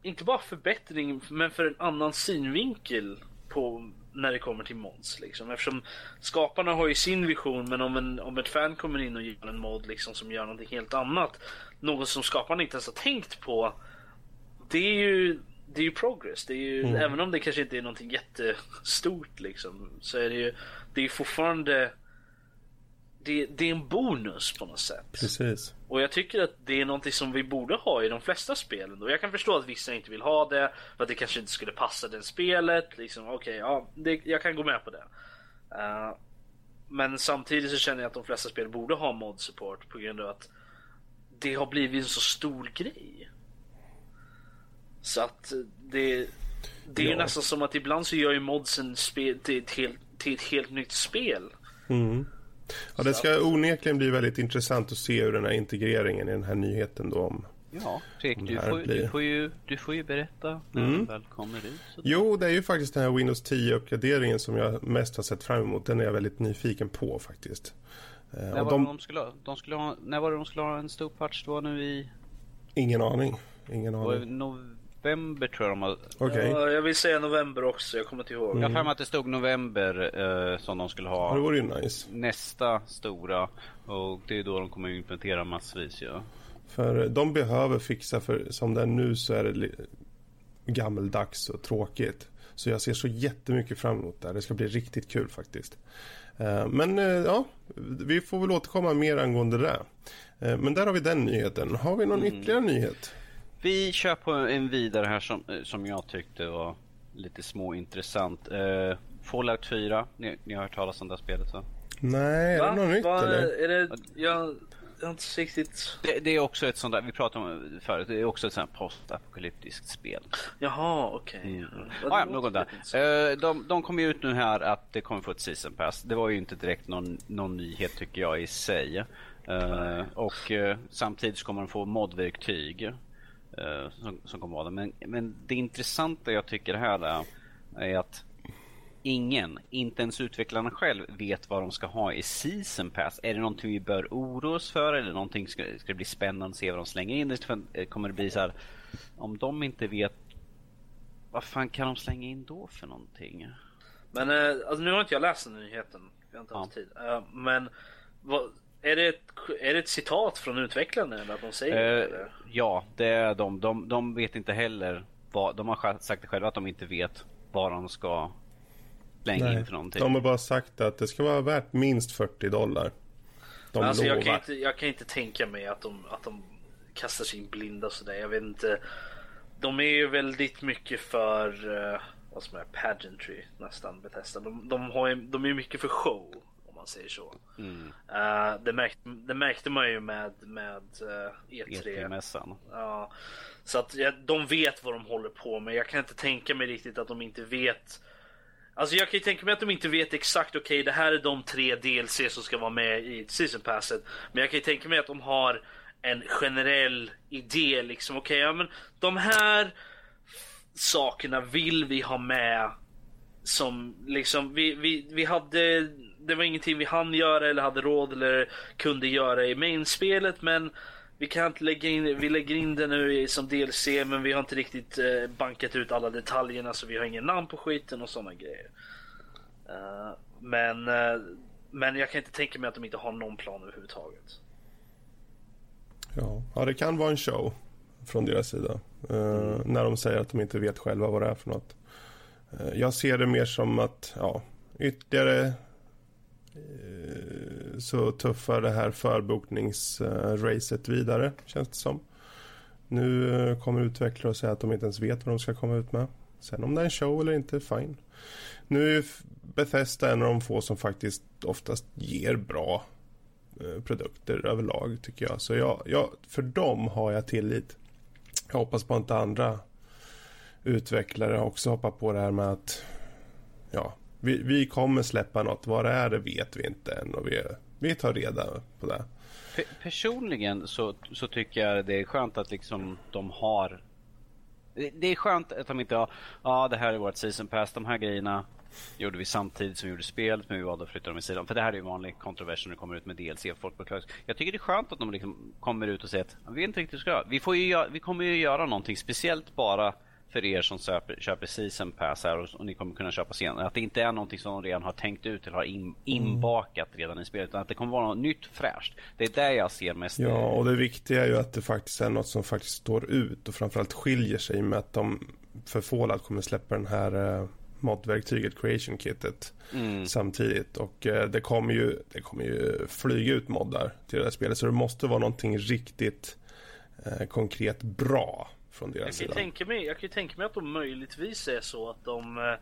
inte bara förbättring men för en annan synvinkel på när det kommer till mods liksom. Eftersom skaparna har ju sin vision men om, en, om ett fan kommer in och gör en mod liksom som gör någonting helt annat. Något som skaparna inte ens har tänkt på. Det är ju det är ju progress. Det är ju, Även om det kanske inte är någonting jättestort liksom. Så är det ju det är fortfarande det, det är en bonus på något sätt. Precis. Och jag tycker att det är någonting som vi borde ha i de flesta spelen. Och jag kan förstå att vissa inte vill ha det. För att det kanske inte skulle passa det spelet. Liksom, okej, ja, det, jag kan gå med på det. Eh, men samtidigt så känner jag att de flesta spel borde ha mod support på grund av att det har blivit en så stor grej. Så att det, det är Ja. nästan som att ibland så gör ju modsen spel till, ett helt- till ett helt nytt spel. Ja, det ska onekligen bli väldigt intressant att se hur den här integreringen i den här nyheten då om Ja, Fredrik, du får, blir- du, får ju, du får ju berätta när den väl kommer ut. Så Jo, det är ju faktiskt den här Windows 10-uppgraderingen som jag mest har sett fram emot. Den är jag väldigt nyfiken på faktiskt. Eh, När var, de, de skulle ha, de skulle ha, när var det de skulle ha en stor patch? Det var nu i... ingen aning. Ingen aning. November tror jag de har... Okej. Ja, jag vill säga november också, jag kommer inte ihåg. Jag har för mig att det stod november eh, som de skulle Ja, det ha vore ju nice. nästa stora. Och det är då de kommer att implementera massvis ja. För de behöver fixa, för som det är nu så är det gammeldags och tråkigt. Så jag ser så jättemycket fram emot det här. Det ska bli riktigt kul faktiskt. Eh, Men eh, ja, vi får väl återkomma mer angående det. Eh, Men där har vi den nyheten. Har vi någon ytterligare nyhet? Vi kör på en vidare här som, eh, som jag tyckte var lite småintressant. Eh, Fallout 4, ni, ni har hört talas om det här spelet va? Nej, är Va? det något nytt Va? eller? Är det, jag, jag har inte riktigt... Det, det är också ett sånt där, vi pratade om det förut, det är också ett sånt här postapokalyptiskt spel. Jaha, okej. Mm. Ja, Ah, ja, låter där. Eh, de, de kom ju ut nu här att det kommer få ett season pass. Det var ju inte direkt någon, någon nyhet tycker jag i sig. Eh, och eh, samtidigt så kommer de få modverktyg som, som kommer vara där. Men, men det intressanta jag tycker här är, att ingen, inte ens utvecklarna själv, vet vad de ska ha i season pass. Är det någonting vi bör oroa oss för eller någonting ska, ska det bli spännande att se vad de slänger in? Det kommer det bli så här, om de inte vet vad fan kan de slänga in då för någonting? Men eh, alltså, nu har inte jag läst den nyheten. Jag har inte haft tid. Eh, men vad, är, det ett, är det ett citat från utvecklarna eller att de säger det? Eh, eller? ja, det är de. de. De vet inte heller vad, de har sagt det själva att de inte vet vad de ska slänga in för någonting. de har bara sagt att det ska vara värt minst 40 dollar. De alltså, lovar. jag, kan inte, jag kan inte tänka mig att de, att de kastar sig in blinda sådär. Jag vet inte. De är ju väldigt mycket för uh, vad som är pageantry nästan Bethesda. De, de, har ju, de är mycket för show man säger så. Mm. Eh, det, märkte, det märkte man ju med, med eh, E3. E3-mässan. Ja, så att ja, de vet vad de håller på med. Jag kan inte tänka mig riktigt att de inte vet. Alltså jag kan ju tänka mig att de inte vet exakt, okej det här är de tre DLC som ska vara med i Season Passet. Men jag kan ju tänka mig att de har en generell idé liksom. Okej, ja men de här sakerna vill vi ha med. Som liksom, vi, vi, vi hade, det var ingenting vi hann göra eller hade råd eller kunde göra i mainspelet men vi kan inte lägga in, vi lägger in det nu som DLC men vi har inte riktigt eh, bankat ut alla detaljerna så vi har ingen namn på skiten och sådana grejer. Eh, men, eh, men jag kan inte tänka mig att de inte har någon plan överhuvudtaget. Ja. ja, det kan vara en show från deras sida. Eh, När de säger att de inte vet själva vad det är för något. Jag ser det mer som att, ja, ytterligare Eh, så tuffar det här förbokningsracet vidare, känns det som. Nu eh, kommer utvecklare och säga att de inte ens vet vad de ska komma ut med. Sen om det är en show eller inte, fine. Nu är ju Bethesda en av de få som faktiskt oftast ger bra eh, produkter överlag tycker jag. Så jag, jag, för dem har jag tillit. Jag hoppas på att inte andra utvecklare också hoppar på det här med att ja, vi, vi kommer släppa något. Vad det är det vet vi inte än och vi, vi tar reda på det. Pe- personligen så, så tycker jag det är skönt att liksom de har det- är skönt att de inte har, ja ah, det här är vårt season pass, de här grejerna gjorde vi samtidigt som vi gjorde spelet men vi valde att flytta dem i sidan. För det här är ju vanlig kontrovers när det kommer ut med DLC och folk beklagar. Jag tycker det är skönt att de liksom kommer ut och säger att vi vet inte riktigt hur vi ska göra. Vi, får ju vi kommer ju göra någonting speciellt bara för er som köper, köper season pass här och, och ni kommer kunna köpa senare. Att det inte är någonting som de redan har tänkt ut eller har in, inbakat redan i spelet. Utan att det kommer vara något nytt fräscht. Det är där jag ser mest Ja, och det viktiga är ju att det faktiskt är något som faktiskt står ut och framförallt skiljer sig med att de för Fallout kommer släppa den här eh, modverktyget Creation Kitet Mm. samtidigt och eh, det kommer ju det kommer ju flyga ut moddar till det här spelet så det måste vara någonting riktigt eh, konkret bra från deras Jag kan, sida. tänka mig, jag kan ju tänka mig att de möjligtvis är så att de eh,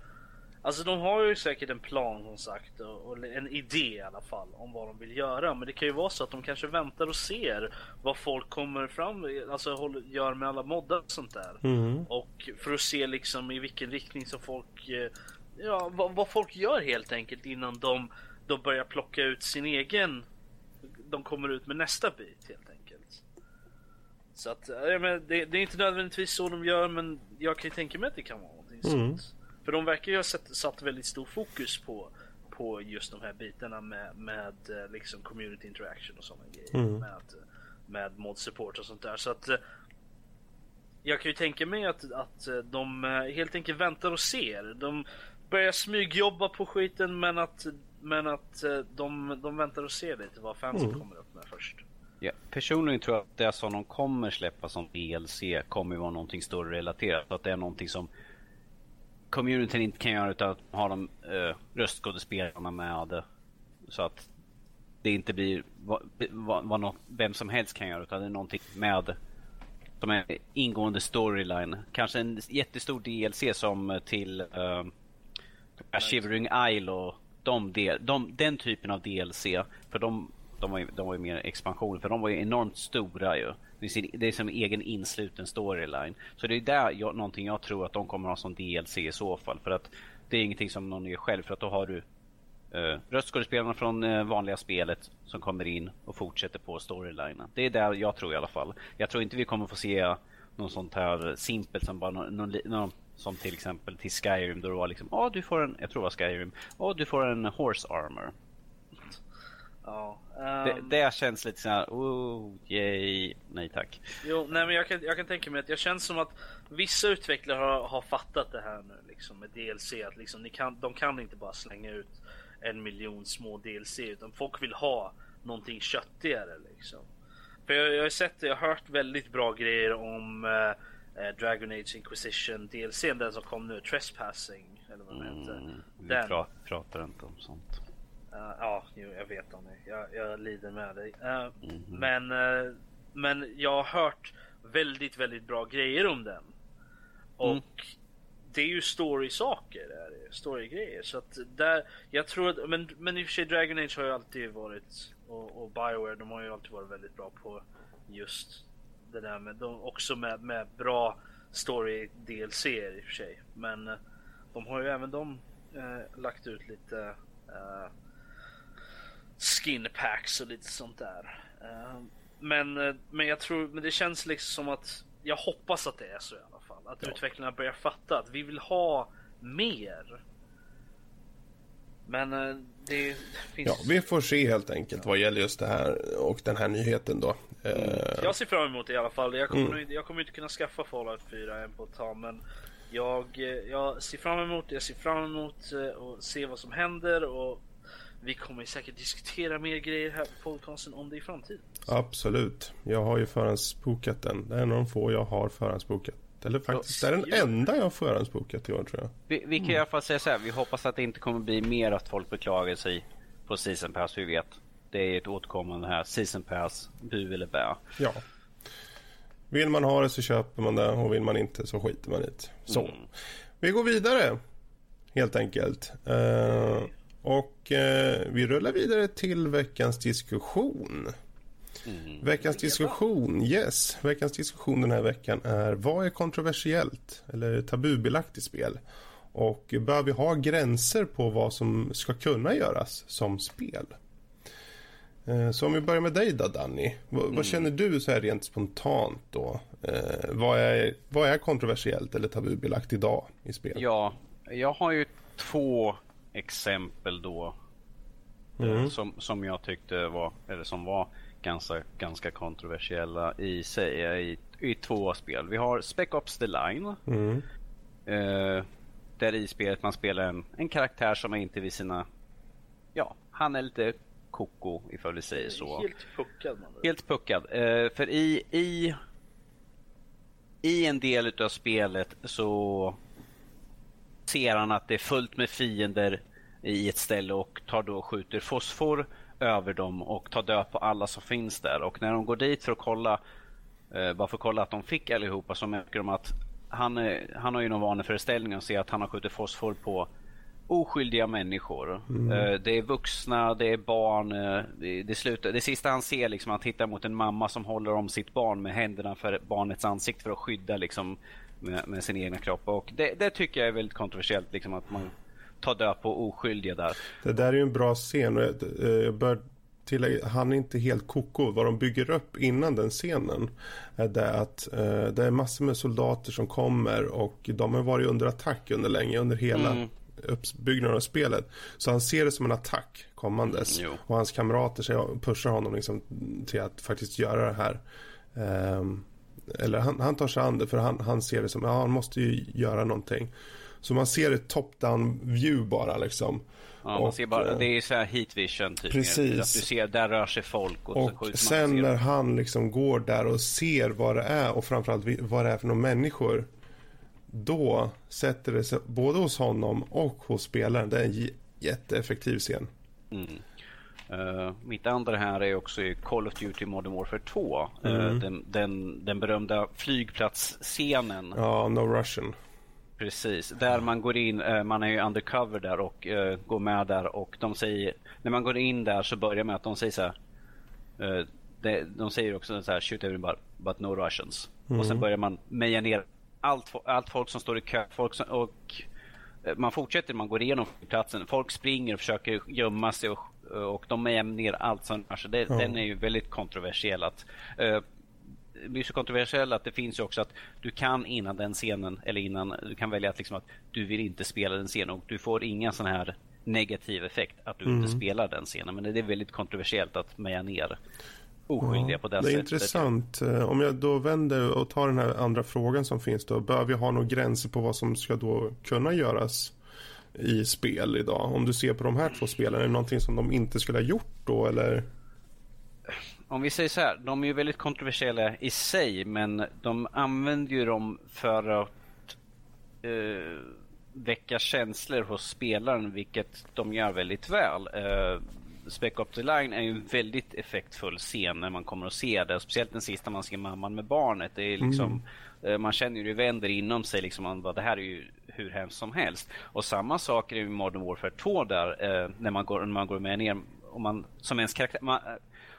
Alltså de har ju säkert en plan som sagt och, en idé i alla fall om vad de vill göra. Men det kan ju vara så att de kanske väntar och ser vad folk kommer fram alltså gör med alla moddar och sånt där. Mm. Och för att se liksom i vilken riktning som folk eh, Ja vad, vad folk gör helt enkelt innan de, de börjar plocka ut sin egen De kommer ut med nästa bit helt enkelt. Så att, eh, jag menar, det, det är inte nödvändigtvis så de gör men jag kan ju tänka mig att det kan vara någonting Mm. sånt. För de verkar ju ha satt, satt väldigt stor fokus på på just de här bitarna med, med eh, liksom community interaction och sådana grejer. Mm. Med, med mod support och sånt där. Så att eh, jag kan ju tänka mig att, att de helt enkelt väntar och ser. De börjar smygjobba på skiten men att, men att de, de väntar och ser lite vad fansen mm. kommer upp med först. Ja, personligen tror jag att det som de kommer släppa som DLC kommer vara någonting större relaterat. Att det är någonting som communityn inte kan göra utan att ha de uh, röstskådespelarna med. Så att det inte blir vad, vad, vad något, vem som helst kan göra utan det är någonting med som är ingående storyline. Kanske en jättestor DLC som till uh, Shivering Isle och de, del, de, den typen av DLC. För de, de, var ju, de var ju mer expansion för de var ju enormt stora ju. Det är som egen insluten storyline. Så det är där jag, någonting jag tror att de kommer ha som DLC i så fall. För att det är ingenting som någon gör själv för att då har du uh, röstskådespelarna från uh, vanliga spelet som kommer in och fortsätter på storylinen. Det är där jag tror i alla fall. Jag tror inte vi kommer få se någon sånt här simpelt som bara någon, någon, någon som till exempel till Skyrim då det var liksom, ja ah, du får en, jag tror det var Skyrim, ja ah, du får en horse armor. Ja. Um... Det, det, känns lite såhär, oh yay, nej tack. Jo, nej men jag kan, jag kan tänka mig att jag känns som att vissa utvecklare har, har fattat det här nu liksom med DLC. Att liksom, kan, de kan inte bara slänga ut en miljon små DLC utan folk vill ha någonting köttigare liksom. För jag, jag har sett, jag har hört väldigt bra grejer om eh, eh Dragon Age Inquisition DLC, den som kom nu, Trespassing eller vad den mm, heter. Vi pratar inte om sånt. Uh, ja, jag vet om det. Jag, jag lider med dig. Uh, mm -hmm. Men, uh, men jag har hört väldigt, väldigt bra grejer om den. Och mm. det är ju story-saker. Story-grejer. Så att där, jag tror att, men, men i och för sig Dragon Age har ju alltid varit, och, och Bioware, de har ju alltid varit väldigt bra på just det där med, de, också med, med bra story DLC i och för sig. Men de har ju även de lagt ut lite skin packs och lite sånt där. Eh, men, eh, men jag tror, men det känns liksom som att jag hoppas att det är så i alla fall. Att ja. utvecklarna börjar fatta att vi vill ha mer. Men eh, det finns... Ja, vi får se helt enkelt ja. vad gäller just det här och den här nyheten då. Mm. Jag ser fram emot det i alla fall. Jag kommer, mm. jag kommer inte kunna skaffa Fallout 4 än på ett tag men jag, jag ser fram emot det. Jag ser fram emot att se vad som händer och vi kommer säkert diskutera mer grejer här på podcasten om det i framtiden. Absolut. Jag har ju förhandsbokat den. Det är en av de få jag har förhandsbokat. Eller faktiskt, det är den enda jag har förhandsbokat i år tror jag. Vi, vi kan mm. i alla fall säga så här. Vi hoppas att det inte kommer bli mer att folk beklagar sig på Season Pass. Vi vet. Det är ett återkommande här. Season Pass, bu eller bä. Ja. Vill man ha det så köper man det och vill man inte så skiter man i det. Så. Mm. Vi går vidare. Helt enkelt. Uh, och eh, vi rullar vidare till veckans diskussion. Mm. Veckans diskussion, yes. Veckans diskussion den här veckan är vad är kontroversiellt eller tabubelagt i spel? Och bör vi ha gränser på vad som ska kunna göras som spel? Eh, så om vi börjar med dig då Danny. V mm. Vad känner du så här rent spontant då? Eh, vad, är, vad är kontroversiellt eller tabubelagt idag i spel? Ja, jag har ju två exempel då. Mm. Som, som jag tyckte var, eller som var ganska, ganska kontroversiella i sig i, i två spel. Vi har Spec Ops The Line. Mm. Eh, där i spelet man spelar en, en karaktär som är inte vid sina... Ja, han är lite koko ifall vi säger så. Helt puckad. Man. Helt puckad. Eh, för i, i, i en del utav spelet så ser han att det är fullt med fiender i ett ställe och tar då och skjuter fosfor över dem och tar död på alla som finns där. Och när de går dit för att kolla, eh, bara för att kolla att de fick allihopa så märker de att han, eh, han har ju någon vaneföreställning att se att han har skjutit fosfor på oskyldiga människor. Mm. Eh, det är vuxna, det är barn. Eh, det, det, slutar, det sista han ser liksom, han tittar mot en mamma som håller om sitt barn med händerna för barnets ansikte för att skydda liksom, med, med sin egna kropp. Och det, det, tycker jag är väldigt kontroversiellt. Liksom, att man tar död på oskyldiga där. Det där är ju en bra scen och jag, eh, jag bör tillägga, han är inte helt koko. Vad de bygger upp innan den scenen är det att eh, det är massor med soldater som kommer och de har varit under attack under länge, under hela mm. uppbyggnaden av spelet. Så han ser det som en attack kommandes. Mm, och hans kamrater pushar honom liksom till att faktiskt göra det här. Um, eller han, han tar sig an det för han, han ser det som, ja han måste ju göra någonting. Så man ser ett top-down view bara liksom. Ja, man ser bara, det är så här heat vision typ. Precis. Att du ser, där rör sig folk. Och, och så sen när han liksom går där och ser vad det är och framförallt vad det är för några människor. Då sätter det sig både hos honom och hos spelaren. Det är en jätteeffektiv scen. Mm. Uh, mitt andra här är också Call of Duty Modern Warfare 2. Mm. Uh, den, den, den berömda flygplatsscenen. Ja, No Russian. Precis, där man går in, uh, man är ju undercover där och går med där och de säger, när man går in där så börjar med att de säger så här, de, de säger också så här, shoot everybody but no Russians. Mm. Och sen börjar man meja ner allt, allt folk som står i kö, folk som, och man fortsätter, man går igenom platsen. Folk springer och försöker gömma sig och och de är ner allt som rör sig. ja. Den är ju väldigt kontroversiell. Att, uh, det blir så kontroversiell att det finns ju också att du kan innan den scenen eller innan du kan välja att, liksom att du vill inte spela den scenen och du får inga sån här negativ effekt att du mm. inte spelar den scenen. Men det är väldigt kontroversiellt att meja ner oskyldiga ja, på det, det sättet. Det är intressant. Eh, om jag då vänder och tar den här andra frågan som finns då. Bör vi ha några gränser på vad som ska då kunna göras? I spel idag? Om du ser på de här två spelen, är det någonting som de inte skulle ha gjort då eller? Om vi säger så här, de är ju väldigt kontroversiella i sig men de använder ju dem för att uh, väcka känslor hos spelaren vilket de gör väldigt väl. Uh, Spec Up the Line är ju en väldigt effektfull scen när man kommer att se det. Speciellt den sista man ser mamman med barnet. Det är liksom, mm. Man känner ju det vänder inom sig. Liksom, man bara, det här är ju hur hemskt som helst. Och samma sak är i Modern Warfare 2 där, eh, när, man går, när man går med ner, om man, som ens karaktär, man, eh,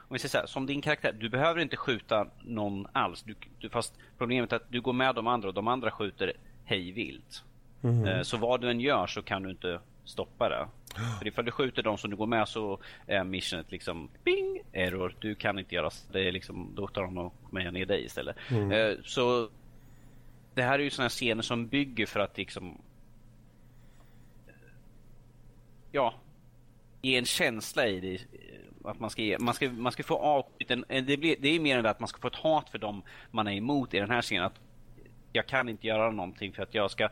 om vi säger så här, som din karaktär, du behöver inte skjuta någon alls. Du, du, fast problemet är att du går med de andra och de andra skjuter hej vilt. Mm. Eh, så vad du än gör så kan du inte stoppa det. För ifall du skjuter de som du går med så är missionet liksom bing, error, du kan inte göra det. Är liksom, då tar de och med ner dig istället. Mm. Eh, så det här är ju sådana scener som bygger för att liksom ja, ge en känsla i det. Att man ska, ge, man ska, man ska få avskjuten, det, blir, det är mer än det att man ska få ett hat för dem man är emot i den här scenen. Att jag kan inte göra någonting för att jag ska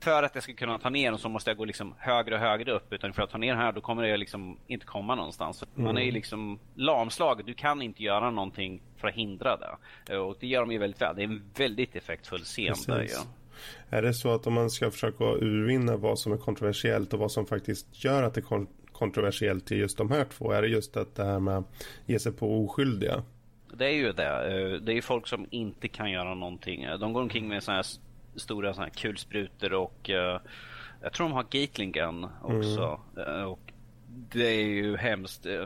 för att jag ska kunna ta ner dem så måste jag gå liksom högre och högre upp. Utan för att ta ner här då kommer jag liksom inte komma någonstans. Mm. Man är ju liksom lamslagen. Du kan inte göra någonting för att hindra det. Och det gör de ju väldigt väl. Det är en väldigt effektfull scen där ju. Är det så att om man ska försöka urvinna vad som är kontroversiellt och vad som faktiskt gör att det är kontroversiellt i just de här två. Är det just att det här med att ge sig på oskyldiga? Det är ju det. Eh, det är folk som inte kan göra någonting. De går omkring med sådana här stora såna här kulsprutor och uh, jag tror de har Gatling Gun också. Mm. Uh, och det är ju hemskt uh,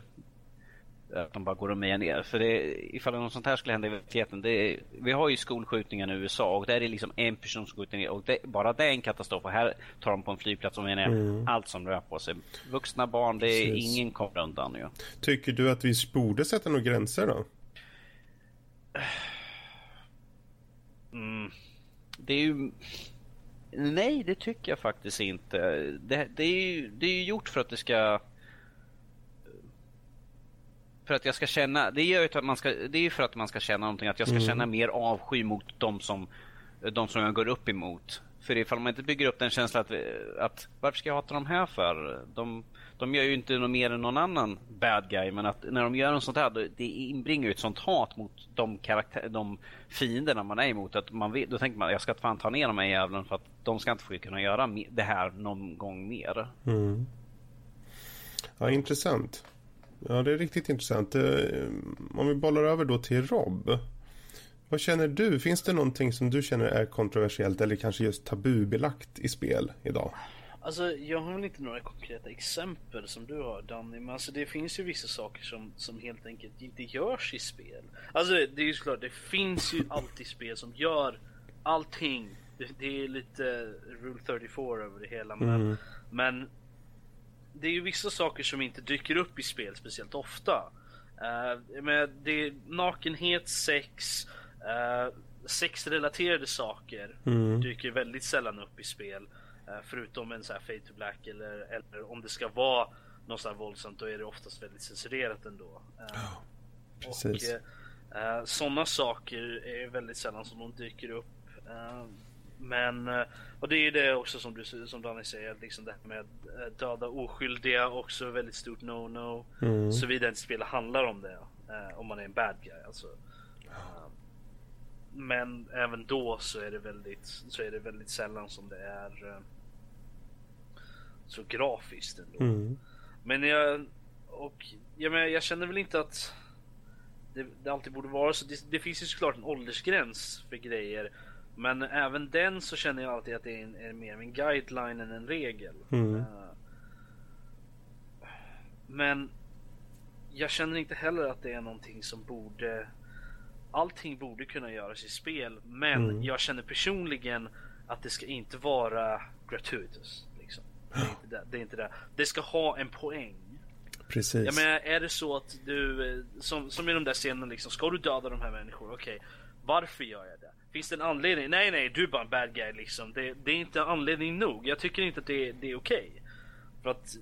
att de bara går och mejar ner. För det, ifall något sånt här skulle hända i verkligheten. Det, vi har ju skolskjutningar i USA och där är det liksom en person som skjuter ner. Och det, bara det är en katastrof. Och här tar de på en flygplats och menar mm. allt som rör på sig. Vuxna barn, det är Precis. ingen kommer undan ju. Tycker du att vi borde sätta några gränser då? Mm det är ju... Nej, det tycker jag faktiskt inte. Det, det, är ju, det är ju gjort för att det ska... För att jag ska känna, det gör ju att man ska, det är ju för att man ska känna någonting, att jag ska mm. känna mer avsky mot de som, de som jag går upp emot. För ifall man inte bygger upp den känslan att, att varför ska jag hata dem här för? De, de gör ju inte något mer än någon annan bad guy, men att när de gör något sånt här, det inbringar ju ett sånt hat mot de, karaktär, de fienderna man är emot. Att man vet, då tänker man, jag ska fan ta ner de här jävlarna för att de ska inte få kunna göra det här någon gång mer. Mm. Ja, intressant. Ja, det är riktigt intressant. Eh, om vi bollar över då till Rob. Vad känner du? Finns det någonting som du känner är kontroversiellt eller kanske just tabubelagt i spel idag? Alltså jag har väl inte några konkreta exempel som du har Danny, men alltså det finns ju vissa saker som, som helt enkelt inte görs i spel. Alltså det är ju såklart, det finns ju alltid spel som gör allting. Det, det är lite Rule 34 över det hela, men, mm. men det är ju vissa saker som inte dyker upp i spel speciellt ofta. Uh, men det är nakenhet, sex, uh, sexrelaterade saker mm. dyker väldigt sällan upp i spel. Eh, förutom en sån här Fade to Black eller, eller om det ska vara något sånt våldsamt då är det oftast väldigt censurerat ändå. Oh, precis. Och, Uh, Sådana saker är väldigt sällan som de dyker upp. Uh, men, och det är ju det också som, du, som Danny säger, liksom det här med döda oskyldiga också väldigt stort no-no. Mm. Såvida inte spelet handlar om det. om man är en bad guy alltså. Men även då så är det väldigt, så är det väldigt sällan som det är så grafiskt ändå. Mm. Men jag, och jag, menar, jag känner väl inte att det, det alltid borde vara så. Det, det, finns ju såklart en åldersgräns för grejer. Men även den så känner jag alltid att det är, en, är mer en guideline än en regel. Mm. Uh, men jag känner inte heller att det är någonting som borde Allting borde kunna göras i spel men mm. jag känner personligen att det ska inte vara gratuitous. Liksom. Det, är inte det, det, är inte det. Det ska ha en poäng. Precis. Jag menar, är det så att du, eh, som, som i de där scenerna liksom, ska du döda de här människorna? Okej, okay. varför gör jag det? Finns det en anledning? Nej, nej, du är bara en bad guy liksom. Det, det är inte anledning nog. Jag tycker inte att det, det är okej. Okay. För att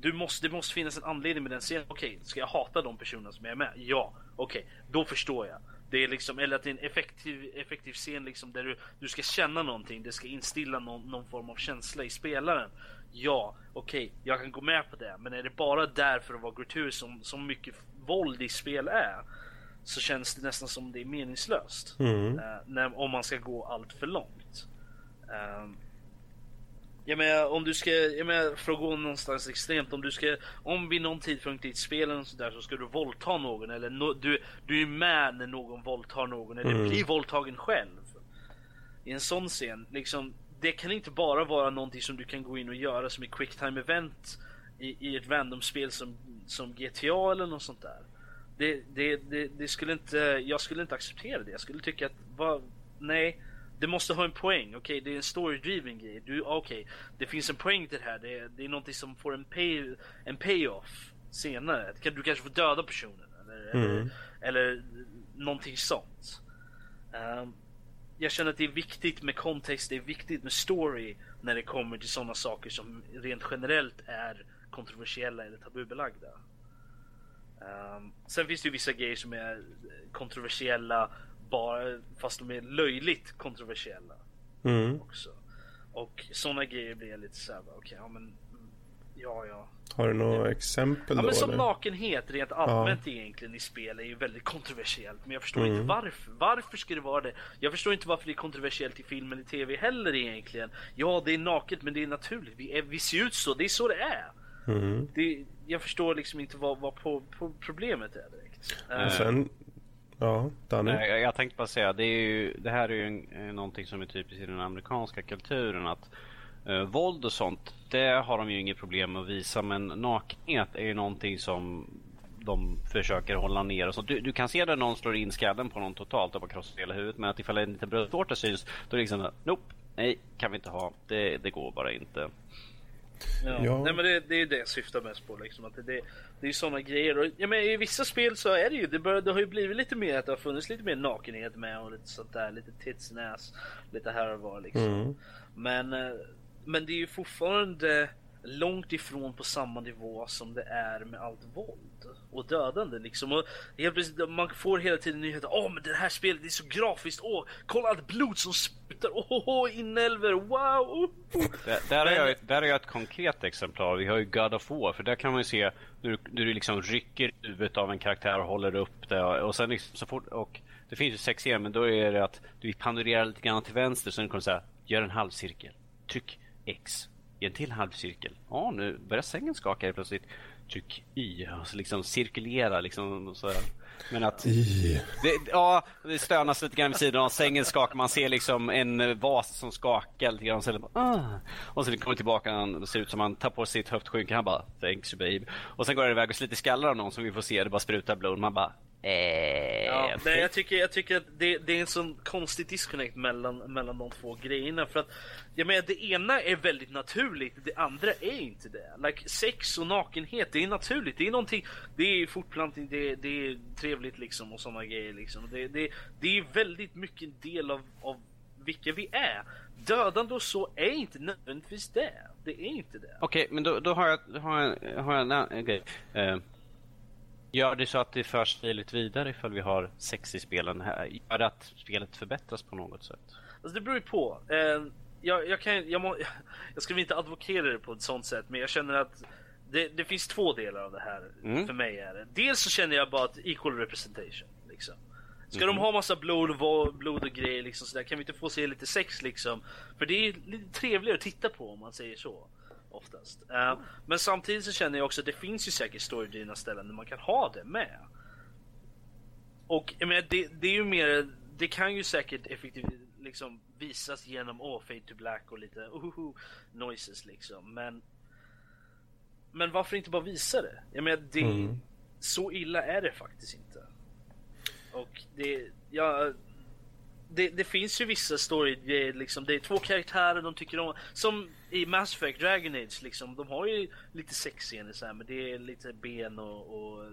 du måste, det måste finnas en anledning med den scenen. Okej, okay, ska jag hata de personerna som är med? Ja, okej, okay, då förstår jag. Det är liksom, eller att det är en effektiv, effektiv scen liksom där du, du ska känna någonting. Det ska instilla någon, någon form av känsla i spelaren. Ja, okej, okay, jag kan gå med på det. Men är det bara där för att vara gratuitous som, som mycket våld i spel är. Så känns det nästan som det är meningslöst. Mm. Uh, när, om man ska gå allt för långt. Uh, jag menar om du ska, jag menar för att gå någonstans extremt, om du ska, om vid någon tidpunkt i ett spel eller sådär så ska du våldta någon eller no, du, du är med när någon våldtar någon eller mm. blir våldtagen själv. I en sån scen, liksom, det kan inte bara vara någonting som du kan gå in och göra som ett quicktime event i, i ett random-spel som, som GTA eller något sånt där. Det, det, det, det, skulle inte, jag skulle inte acceptera det. Jag skulle tycka att, vad, nej. Det måste ha en poäng. Okej, okay, det är en story-driven grej. Du, okay, det finns en poäng till det här. Det, det är någonting som får en, pay, en payoff senare. Du kanske får döda personen. Eller, mm. eller, eller någonting sånt. Um, jag känner att det är viktigt med kontext, det är viktigt med story när det kommer till sådana saker som rent generellt är kontroversiella eller tabubelagda. Um, sen finns det ju vissa grejer som är kontroversiella bara fast de är löjligt kontroversiella. Mm. Också. Och sådana grejer blir jag lite såhär, okej, okay, ja men Ja, ja. Har du några ja. exempel ja, då? Men som eller? nakenhet rent allmänt ja. egentligen i spel är ju väldigt kontroversiellt. Men jag förstår mm. inte varför. Varför ska det vara det? Jag förstår inte varför det är kontroversiellt i film eller tv heller egentligen. Ja, det är naket men det är naturligt. Vi, är, vi ser ut så. Det är så det är. Mm. Det, jag förstår liksom inte vad, vad på, på problemet är direkt. Och sen, Ja, Danny? Jag, jag tänkte bara säga, det, är ju, det här är ju en, eh, någonting som är typiskt i den amerikanska kulturen. att eh, Våld och sånt, det har de ju inget problem med att visa. Men nakenhet är ju någonting som de försöker hålla ner. Och så. Du, du kan se när någon slår in skallen på någon totalt och bara krossar hela huvudet. Men att ifall en liten bröstvårta syns, då är det liksom Nope, nej, kan vi inte ha. Det, det går bara inte. Ja. ja. Nej men det, det är det jag syftar mest på liksom. Att det, det, det är sådana grejer. Och, ja, men I vissa spel så är det ju. Det, bör, det har ju blivit lite mer att det har funnits lite mer nakenhet med och lite sånt där. Lite tits. Lite här och var liksom. Mm. Men, eh, men det är ju fortfarande långt ifrån på samma nivå som det är med allt våld och dödande liksom. Och helt plötsligt, man får hela tiden nyheter. Åh, oh, men det här spelet är så grafiskt. Åh, oh, kolla allt blod som sprutar. Åh, oh, inälvor. Wow. Där, där, men... jag, där är jag ett konkret exemplar. Vi har ju God of War, för där kan man ju se hur du liksom rycker huvudet av en karaktär och håller upp det och sen liksom så fort och det finns ju sex scener, men då är det att du panorerar lite grann till vänster så du kan säga gör en halvcirkel. Tryck X i en till halvcirkel. Ja, nu börjar sängen skaka plötsligt. Tryck Y och så liksom cirkulera liksom. Så. Men att... I. Det, ja, det stönas lite grann vid sidan av sängen skakar. Man ser liksom en vas som skakar lite grann. Och, ah. och sen kommer tillbaka och ser ut som han tar på sitt höftskynke. Han bara thanks babe. Och sen går det iväg och sliter skallar av någon som vi får se. Det bara sprutar blod. Man bara Eh, ja, det, jag, tycker, jag tycker att det, det, är en sån konstig disconnect mellan, mellan de två grejerna. För att jag menar, det ena är väldigt naturligt, det andra är inte det. Like, sex och nakenhet, det är naturligt. Det är någonting, det är fortplantning, det, det är trevligt liksom och sådana grejer. Liksom. Det, det, det är väldigt mycket en del av, av vilka vi är. Dödande och så är inte nödvändigtvis det. Det är inte det. Okej, okay, men då, då har jag, har jag, har jag en, grej. Uh Gör det så att det förs stiligt vidare ifall vi har sex i spelen här? Gör det att spelet förbättras på något sätt? Alltså det beror ju på. Eh, jag, jag, kan, jag, må, jag ska inte advokera det på ett sånt sätt, men jag känner att det, det finns två delar av det här. Mm. För mig är det. Dels så känner jag bara att equal representation. Liksom. Ska Mhm. de ha massa blod och, blod och grejer liksom sådär, kan vi inte få se lite sex liksom? För det är lite trevligare att titta på om man säger så. Oftast. Eh, men samtidigt så känner jag också att det finns ju säkert storydrivna ställen där man kan ha det med. Och jag menar, det, det är ju mer, det kan ju säkert effektivt liksom visas genom oh, fade to black och lite oh, noises liksom. Men men varför inte bara visa det? Jag menar, det, Mm. så illa är det faktiskt inte. Och det, ja, det, det finns ju vissa story, det är, liksom, det är två karaktärer de tycker om. Som i Mass Effect Dragon Age, liksom, de har ju lite sexscener så här, men det är lite ben och, och eh,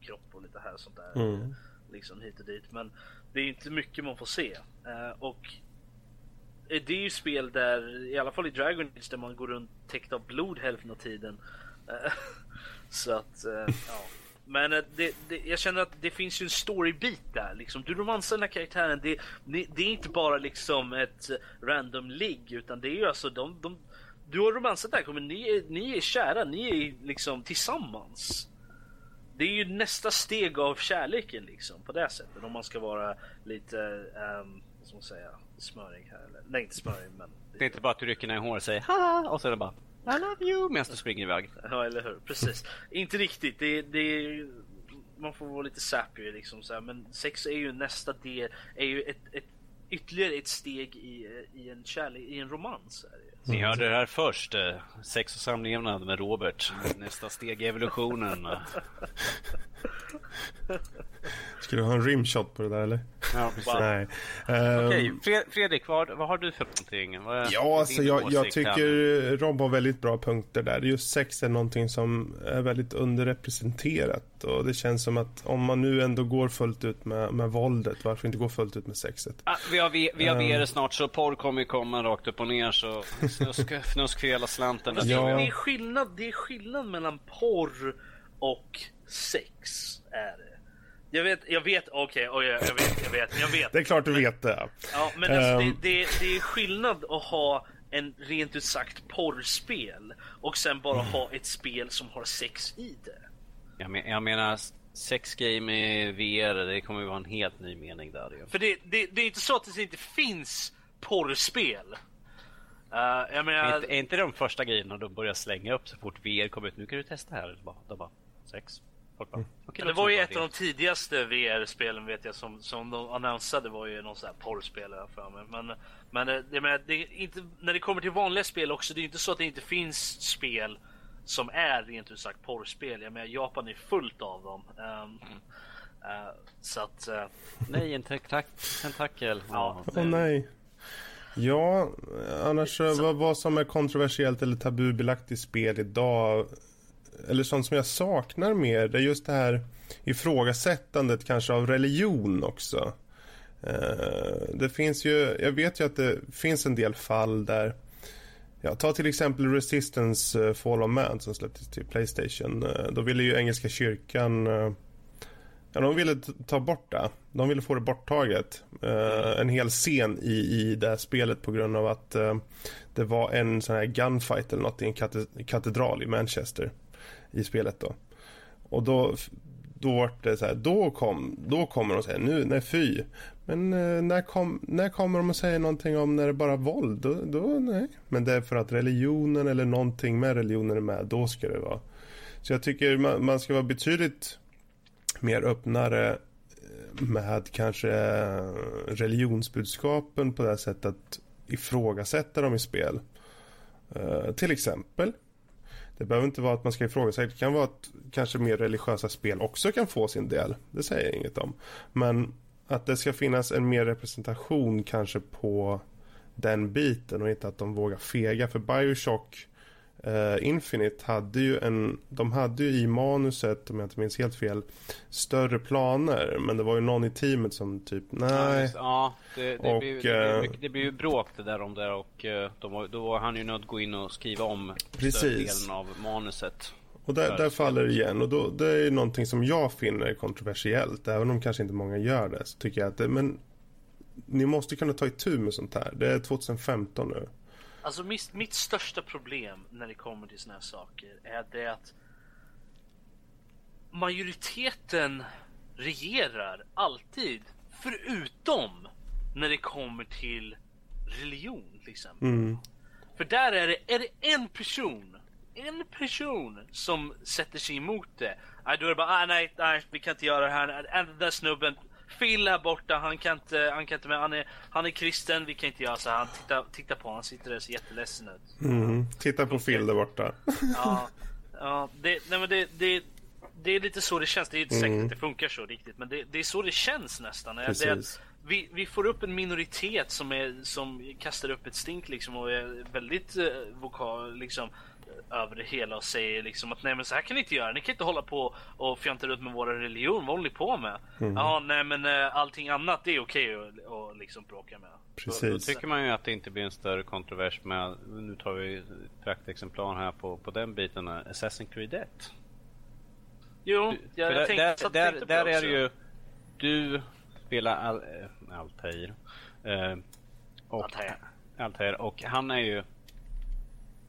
kropp och lite här sånt där. Mm. Liksom hit och dit. Men det är inte mycket man får se. Eh, och eh, det är ju spel där, i alla fall i Dragon Age, där man går runt täckt av blod hälften av tiden. Eh, så att, eh, ja. Men eh, det, det, jag känner att det finns ju en storybit där. Liksom. Du romansar den här karaktären. Det, det, är inte bara liksom ett random ligg. Utan det är ju alltså de, de du har romansat där, men ni är, ni är kära. Ni är liksom tillsammans. Det är ju nästa steg av kärleken liksom på det sättet. Om man ska vara lite, um, vad ska man säga, smörig här. Eller, nej inte smörig men. Det är inte bara att du rycker ner i håret och säger ha och så är det bara i love you medan du springer iväg. Ja eller hur, precis. inte riktigt. Det, det, man får vara lite sappy liksom så här. Men sex är ju nästa del, är ju ett, ett ytterligare ett steg i, i en kärlek, i en romans. Är det. Ni hörde det här först. eh, Sex och samlevnad med Robert. Nästa steg i evolutionen. Ska du ha en rimshot på det där eller? Ja. Nej. Okej, Ehm, Fred- Fredrik, vad, vad har du för någonting? Vad Ja, alltså jag, jag här? tycker Rob har väldigt bra punkter där. Just sex är någonting som är väldigt underrepresenterat. Och det känns som att om man nu ändå går fullt ut med, med våldet, varför inte gå fullt ut med sexet? Ah, vi har, vi, vi har. VR snart så porr kommer komma rakt upp och ner så snusk, fnusk för hela slanten. Fast Ja. det, det, är skillnad, det är skillnad mellan porr och sex. Är det. Jag vet, jag vet, okej, oj, jag vet, jag vet, jag vet. Det är klart du vet det. Ja, men alltså, Ehm. det, det, det är skillnad att ha en rent ut sagt porrspel och sen bara ha ett spel som har sex i det. Jag, men, jag menar, sex game i VR, det kommer ju vara en helt ny mening där ju. För det, det, det är inte så att det inte finns porrspel. Uh, jag menar, Är, är inte de första grejerna de börjar slänga upp så fort VR kommer ut? Nu kan du testa här. Bara, de bara, sex. Folk bara, okej, det låter var ju en ett av de tidigaste VR-spelen vet jag som, som de annonsade var ju någon sån här porrspel jag för mig. Men, men det, det, men det inte, när det kommer till vanliga spel också, det är ju inte så att det inte finns spel som är rent ut sagt porrspel. Jag menar Japan är fullt av dem. Ehm, eh, så att... eh, idé. Nej, en tentak- tentakel. Ja. Åh nej. Ja, annars så... vad, vad som är kontroversiellt eller tabubelagt i spel idag eller sånt som jag saknar mer det är just det här ifrågasättandet kanske av religion också. Eh, det finns ju, jag vet ju att det finns en del fall där Ja, ta till exempel Resistance eh, Fall of Man som släpptes till Playstation. Eh, Då ville ju engelska kyrkan eh, Ja, de ville ta bort det. De ville få det borttaget. Uh, en hel scen i, i det här spelet på grund av att uh, det var en sån här gunfight eller något i en kate- katedral i Manchester i spelet då. Och då, då var det så här, då, kom, då kommer de och säger nu, nej fy. Men uh, när, kom, när kommer de att säga någonting om när det bara är våld? Då, då, nej. Men det är för att religionen eller någonting med religionen är med, då ska det vara. Så jag tycker man, man ska vara betydligt mer öppnare eh, med kanske religionsbudskapen på det här sättet att ifrågasätta dem i spel. Uh, till exempel. Det behöver inte vara att man ska ifrågasätta. Det kan vara att kanske mer religiösa spel också kan få sin del. Det säger jag inget om. Men att det ska finnas en mer representation kanske på den biten och inte att de vågar fega. För Bioshock eh, Infinite hade ju en, de hade ju i manuset, om jag inte minns helt fel, större planer. Men det var ju någon i teamet som typ, nej. ja det, det, Och, blir, det, blir eh, det blir ju bråk det där om det och eh, de, då var han ju nödd att gå in och skriva om Precis. större delen av manuset. Och där, där faller det igen och då, det är någonting som jag finner kontroversiellt. Även om kanske inte många gör det så tycker jag att det, men ni måste kunna ta itu med sånt här. Det är 2015 nu. Alltså mitt, mitt största problem när det kommer till såna här saker är det att majoriteten regerar alltid förutom när det kommer till religion till exempel. Mm. För där är det, är det en person, en person som sätter sig emot det. Då är det bara, ah, nej, nej, vi kan inte göra det här. Den där snubben, Phil här borta, han kan inte, han kan inte med, han är, han är kristen, vi kan inte göra så här. Han titta, titta på han sitter där och ser jätteledsen ut. Mm. Titta på Phil där borta. Ja, ja det, nej men det, det, det är lite så det känns. Det är inte säkert Mm. att det funkar så riktigt, men det, det är så det känns nästan. Det Precis. att vi, vi får upp en minoritet som, är, som kastar upp ett stink liksom och är väldigt eh, vokal liksom över det hela och säger liksom att nej men så här kan ni inte göra. Ni kan inte hålla på och fjanta runt med våra religion. Vad håller ni på med? Mm. Ja, nej men eh, allting annat det är okej att att liksom bråka med. Då Precis. tycker man ju att det inte blir en större kontrovers med, nu tar vi praktexemplar här på, på den biten, eh, Assassin's Creed 1. Jo, Du- jag, jag där, tänkte, där, satt- där, tänkte där det är det ju, du spelar Al, äh, Altair. Eh, och, Altair. Altair. Och han är ju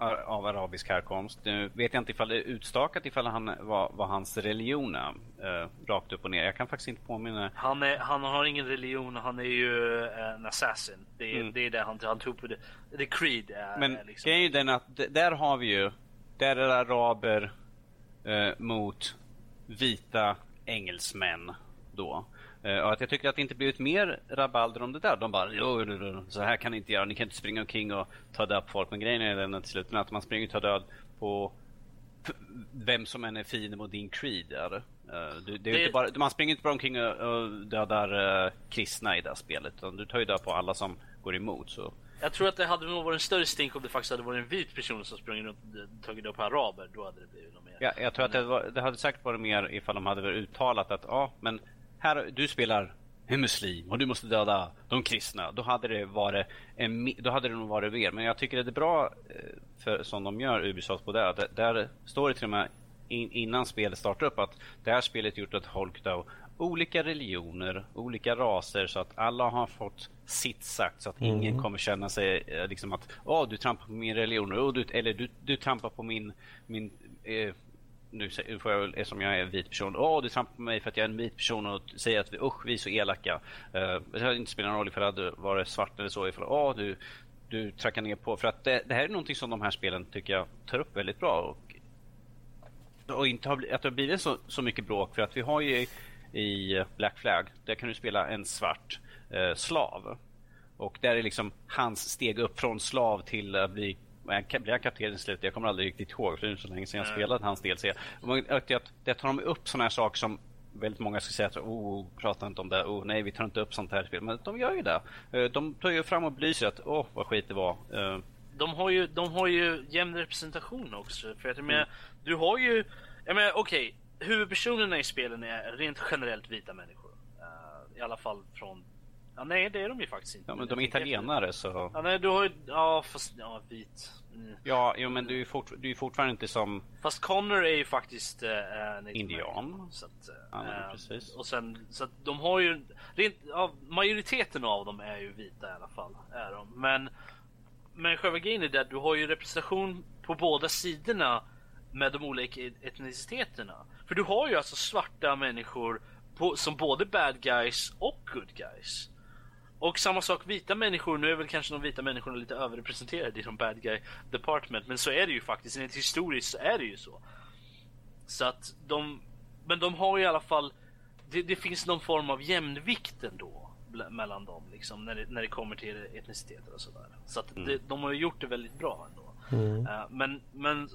av arabisk härkomst. Nu vet jag inte ifall det är utstakat ifall han var, var hans religion är, eh, rakt upp och ner. Jag kan faktiskt inte påminna. Han, är, han har ingen religion, han är ju eh, en assassin. Det är, Mm. det, är det han, han tog på. Det, det creed är Men liksom. grejen är ju den att där har vi ju, där är araber eh, mot vita engelsmän då. Eh, och att jag tycker att det inte blivit mer rabalder om det där. De bara jo, jo, jo, så här kan ni inte göra, ni kan inte springa omkring och ta död på folk. Men grejen är den att till slut att man springer och tar död på vem som än är fiende mot din creed. Är. det. Eh, du, det är Det- inte bara, man springer inte bara omkring och, och dödar eh, kristna i det här spelet. Utan du tar ju död på alla som går emot. Så. Jag tror att det hade nog varit en större stink om det faktiskt hade varit en vit person som sprungit runt och tagit upp araber. Då hade det blivit något mer. Ja, jag tror att det, var, det hade säkert varit mer ifall de hade uttalat att ja, men här, du spelar en muslim och du måste döda de kristna. Då hade det varit en, då hade det nog varit mer. Men jag tycker att det är bra eh, för, som de gör Ubisoft på det. Att där står det till och med in, innan spelet startar upp att det här spelet gjort av folk av olika religioner, olika raser så att alla har fått sitt sagt så att ingen kommer känna sig eh, liksom att åh du trampar på min religion oh, du, eller du, du trampar på min, min eh, nu får jag väl, eftersom jag är en vit person, åh oh, du trampar på mig för att jag är en vit person och säger att vi, usch vi är så elaka. Uh, det hade inte spelat någon roll ifall det hade varit svart eller så, ifall åh oh, du, du trackar ner på. För att det, det här är någonting som de här spelen tycker jag tar upp väldigt bra. Och, och inte har, att det har blivit så, så mycket bråk för att vi har ju i Black Flag, där kan du spela en svart eh, slav. Och där är liksom hans steg upp från slav till att bli jag blir han kapten i slutet? Jag kommer aldrig riktigt ihåg för det är så länge sedan jag Nej. spelat hans DLC. Att det tar de upp sådana här saker som väldigt många ska säga att oh, prata inte om det, oh nej vi tar inte upp sånt här spel. Men de gör ju det. Eh, De tar ju fram och belyser att åh vad skit det var. Eh, De har ju, de har ju jämn representation också. För att jag menar, Mm. du har ju, jag menar okej, huvudpersonerna i spelen är rent generellt vita människor. Eh, I alla fall från, ja nej det är de ju faktiskt inte. ja, men de är italienare så... Ja nej du har ju, ja fast, ja vit. Mm. Ja, jo, men du är fort, du är fortfarande inte som... Fast Connor är ju faktiskt native Indian. Så att, eh, Ja, eh, precis. Och sen, så att de har ju, rent, ja, majoriteten av dem är ju vita i alla fall. Är de. Men, men själva grejen är det att du har ju representation på båda sidorna med de olika etniciteterna. För du har ju alltså svarta människor på, som både bad guys och good guys. Och samma sak vita människor, nu är väl kanske de vita människorna lite överrepresenterade i de bad guy department, men så är det ju faktiskt. Rent historiskt så är det ju så. Så att de, men de har ju i alla fall, det, det finns någon form av jämnvikt ändå mellan dem liksom när det, när det kommer till etniciteter och sådär. Så att det, de har ju gjort det väldigt bra ändå. Eh, men, men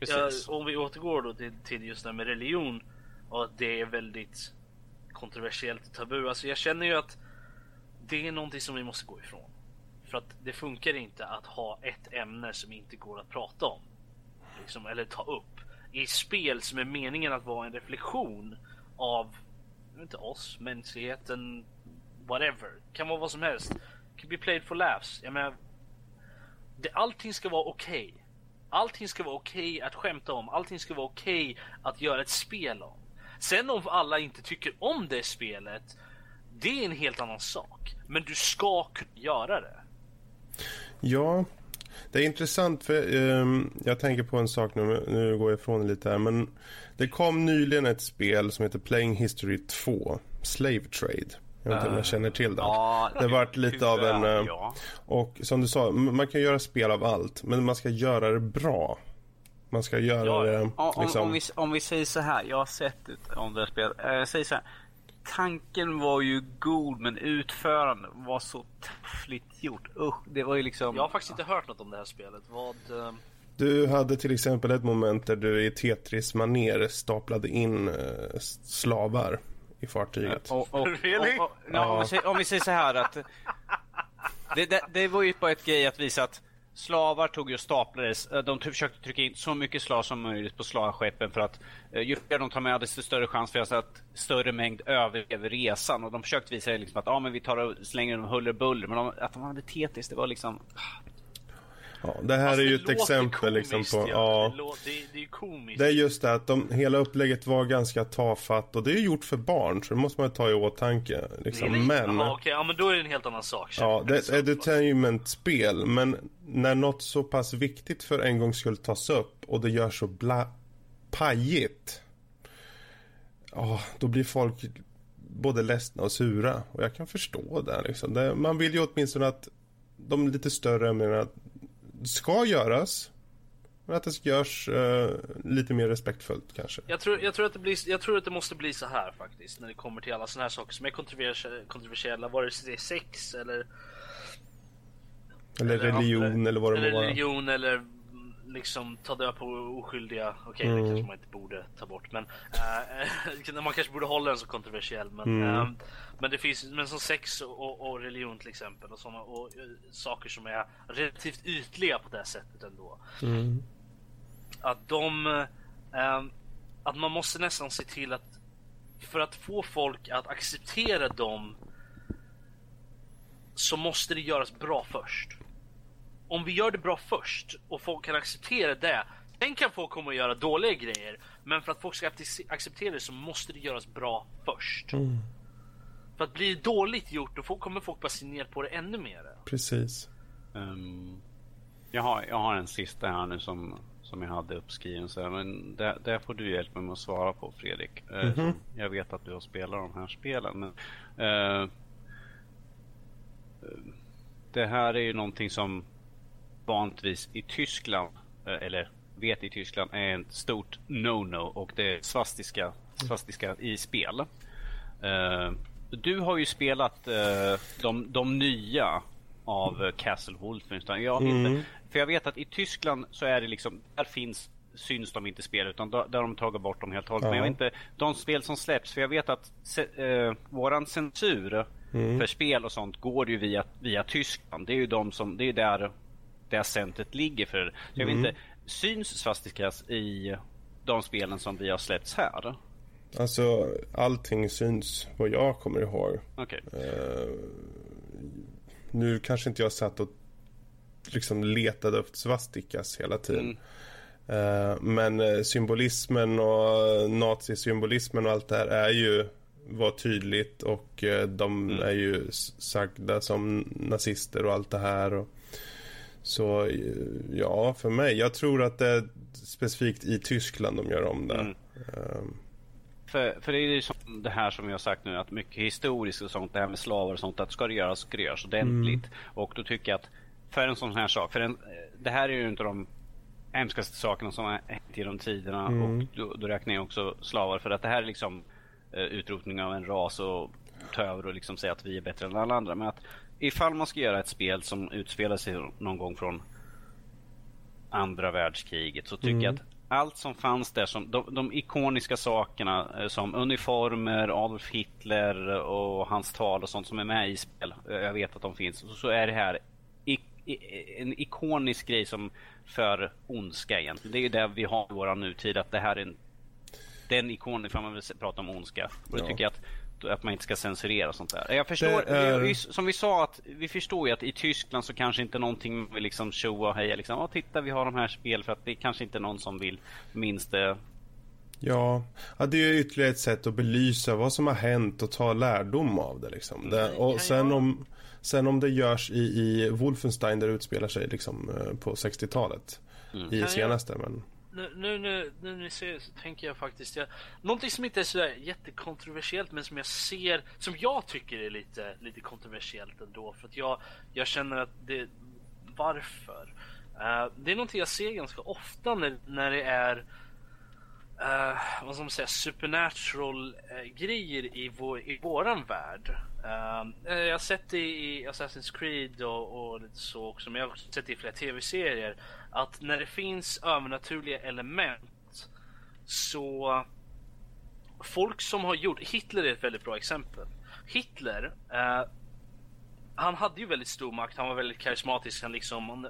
ja, Precis. om vi återgår då till, till just det här med religion och att det är väldigt kontroversiellt och tabu. Alltså jag känner ju att det är någonting som vi måste gå ifrån. För att det funkar inte att ha ett ämne som inte går att prata om. Liksom, eller ta upp. I spel som är meningen att vara en reflektion av, jag vet inte oss, mänskligheten, whatever. Kan vara vad som helst. Can be played for laughs. Jag menar, det, allting ska vara okej. Allting ska vara okej att skämta om. Allting ska vara okej att göra ett spel om. Sen om alla inte tycker om det spelet, det är en helt annan sak. Men du ska kunna göra det. Ja, det är intressant för um, jag tänker på en sak nu, nu går jag ifrån lite här, men det kom nyligen ett spel som heter Playing History 2, Slave Trade. Jag vet inte om jag känner till det. Ja, det har varit lite av en... eh, ja. Och som du sa, man kan göra spel av allt, men man ska göra det bra. Man ska göra Ja, det Om, om, liksom... om, vi, om vi säger så här, jag har sett ett om det här spelet. Eh, Jag säger så här. Tanken var ju god men utförandet var så taffligt gjort. Usch, det var ju liksom... Jag har faktiskt inte hört något om det här spelet. Vad... eh, Du hade till exempel ett moment där du i tetris maner staplade in eh, slavar i fartyget. Och, och, Really? och, och, ja, om, vi säger, om vi säger så här att det, det, det var ju bara ett grej att visa att slavar tog ju och staplades. Eh, de försökte trycka in så mycket slav som möjligt på slavskeppen för att eh, ju fler de tar med desto större chans för att större mängd överlever resan. Och de försökte visa liksom att ah, men vi tar och slänger dem huller buller. Men de, att de hade tetis, det var liksom... Ja, det här fast är ju ett exempel liksom komiskt, på... ja. Ja, Det, det, det är ju komiskt. det är just det att de, hela upplägget var ganska tafatt och det är gjort för barn så det måste man ta i åtanke. Liksom. Really? Men... Jaha, okej, ja men då är det en helt annan sak. Ja, det är ett edutainment-spel, men när något så pass viktigt för en gång skulle tas upp och det gör så bla... pajigt. Ja, då blir folk både ledsna och sura. Och jag kan förstå det liksom. Det, man vill ju åtminstone att de lite större menar, ska göras. Men att det görs eh, lite mer respektfullt kanske. Jag tror, jag, tror att det blir, jag tror att det måste bli så här faktiskt när det kommer till alla såna här saker som är kontrovers- kontroversiella. Vare sig det är sex eller, Eller religion andra- eller vad det eller må vara. religion eller liksom ta död på oskyldiga. Okej, Mm. det kanske man inte borde ta bort. Men eh, man kanske borde hålla den så kontroversiell. Men, Mm. eh, men det finns, men som sex och, och, och religion till exempel och såna och eh, saker som är relativt ytliga på det sättet ändå. Mm. att de ehm, att man måste nästan se till att för att få folk att acceptera dem så måste det göras bra först. Om vi gör det bra först och folk kan acceptera det, sen kan folk komma och göra dåliga grejer. Men för att folk ska acceptera det så måste det göras bra först. För att bli det dåligt gjort, då kommer folk bara se ner på det ännu mer. Precis. Ehm, jag, har, jag har en sista här nu som, som jag hade uppskriven. Så här, men det, det får du hjälpa mig med att svara på Fredrik. Eh, som Jag vet att du har spelat de här spelen. Men, eh, det här är ju någonting som vanligtvis i Tyskland, eh, eller vet i Tyskland, är ett stort no-no och det är svastiska, svastiska i spel. Eh, du har ju spelat eh, de, de nya av Castle Wolfenstein. Jag vet inte, för jag vet att i Tyskland så är det liksom, där finns syns de inte spel utan där, har de tagit bort dem helt och hållet. Men jag vet inte, de spel som släpps, för jag vet att se, eh, våran censur för spel och sånt går ju via, via Tyskland. Det är ju de som, det är där det centret ligger för. Så jag vet inte, syns svastikas i de spelen som vi har släppts här? Alltså, allting syns vad jag kommer ihåg. Okej. Nu kanske inte jag satt och liksom letade efter svastikas hela tiden. Eh, men eh, symbolismen och nazisymbolismen och allt det här är ju var tydligt och eh, de är ju sagda som nazister och allt det här. Och, så eh, ja, för mig. Jag tror att det är specifikt i Tyskland de gör om det. Mm. För, för det är ju som det här som har sagt nu att mycket historiskt och sånt, det här med slavar och sånt, att ska det göras ska det göras ordentligt. Och då tycker jag att för en sån här sak, för en, det här är ju inte de hemskaste sakerna som har hänt genom tiderna och då, då räknar jag också slavar för att det här är liksom eh, utrotning av en ras och ta över och liksom säga att vi är bättre än alla andra. Men att ifall man ska göra ett spel som utspelar sig någon gång från andra världskriget så tycker jag att allt som fanns där, som, de, de ikoniska sakerna eh, som uniformer, Adolf Hitler och hans tal och sånt som är med i spel. eh, Jag vet att de finns. Så, är det här i, i, en ikonisk grej som för ondska egentligen. Det är ju det vi har i vår nutid, att det här är en den ikonen, för man vill prata om ondska. Och då Ja. tycker jag att att, man inte ska censurera och sånt där. Jag förstår, är... vi, som vi sa, att vi förstår ju att i Tyskland så kanske inte någonting vill liksom showa och heja liksom. titta vi har de här spel för att det är kanske inte någon som vill minst det. Ja, ja, det är ytterligare ett sätt att belysa vad som har hänt och ta lärdom av det liksom. Det, och sen om, sen om det görs i, i Wolfenstein där det utspelar sig liksom eh, på 60-talet. Mm. I senaste men nu, nu, nu, nu ni ser så tänker jag faktiskt jag, Någonting som inte är sådär jättekontroversiellt men som jag ser Som jag tycker är lite, lite kontroversiellt ändå för att jag, jag känner att det Varför? Uh, det är någonting jag ser ganska ofta när, när det är uh, vad ska man säga, supernatural uh, grejer i, vår, i våran värld. Uh, jag har sett det i Assassin's Creed och, och lite så också, men jag har också sett det i flera tv-serier. Att när det finns övernaturliga element så folk som har gjort, Hitler är ett väldigt bra exempel. Hitler, han hade ju väldigt stor makt, han var väldigt karismatisk, han liksom han,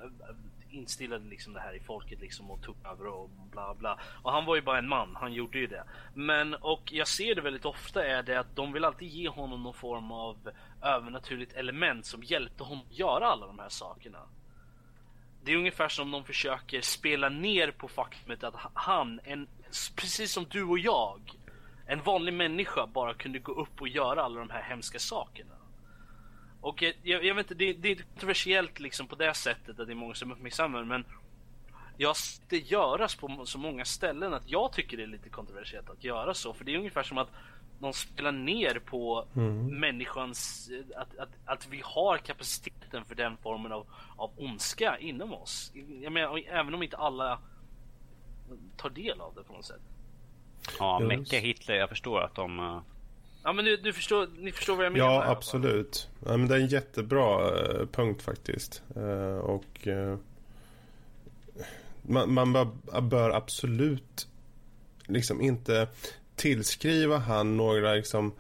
instillade liksom det här i folket liksom och tog över och bla bla. Och han var ju bara en man, han gjorde ju det. Men och jag ser det väldigt ofta är det att de vill alltid ge honom någon form av övernaturligt element som hjälpte honom att göra alla de här sakerna. Det är ungefär som de försöker spela ner på faktumet att han, en, precis som du och jag, en vanlig människa bara kunde gå upp och göra alla de här hemska sakerna. Och jag, jag vet inte, det, det, är kontroversiellt liksom på det sättet att det är många som uppmärksammar men jag det göras på så många ställen att jag tycker det är lite kontroversiellt att göra så. För det är ungefär som att de spelar ner på mm. människans, att, att, att vi har kapaciteten för den formen av, av ondska inom oss. Jag menar, även om inte alla tar del av det på något sätt. Ja, Mecka Hitler, jag förstår att de eh, Ja men du, du förstår, ni förstår vad jag menar? Ja absolut. Ja, men det är en jättebra uh, punkt faktiskt. Uh, och uh, man, man bör, bör, absolut liksom inte tillskriva han några liksom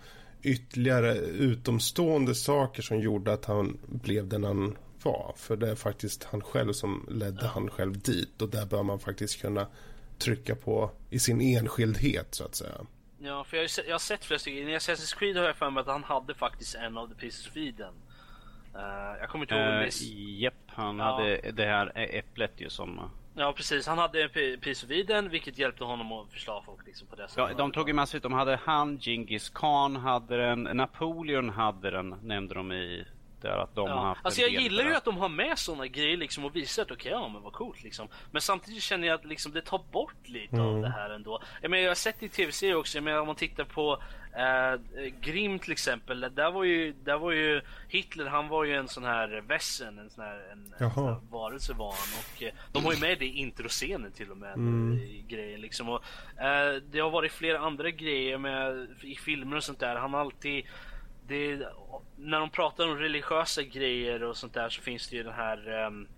ytterligare utomstående saker som gjorde att han blev den han var. För det är faktiskt han själv som ledde ja. han själv dit och där bör man faktiskt kunna trycka på i sin enskildhet så att säga. Ja, för jag, har, jag har sett flera stycken. I Assassin's Creed har jag för mig att han hade faktiskt en av The Pieces of Eden. Uh, jag kommer inte ihåg. Uh, Japp, han ja. hade det här äpplet ju som... Ja precis, han hade en Piece of Eden vilket hjälpte honom att förslå folk liksom på det sättet. Ja, de tog ju massor, de hade han, Genghis Khan hade den, Napoleon hade den, nämnde de i där att de ja. har haft Alltså jag gillar ju att de har med sådana grejer liksom och visar att okej, okay, ja men vad coolt liksom. Men samtidigt känner jag att liksom det tar bort lite mm. av det här ändå. Jag menar jag har sett i tv-serier också, jag menar om man tittar på Uh, Grim till exempel, där var, ju, där var ju Hitler, han var ju en sån här vässen, en sån här, en, en sån här varelse var han. Och uh, de har ju med det i introscenen till och med, mm. i grejen liksom. Och, uh, det har varit flera andra grejer med, i filmer och sånt där. Han har alltid det, när de pratar om religiösa grejer och sånt där så finns det ju den här um,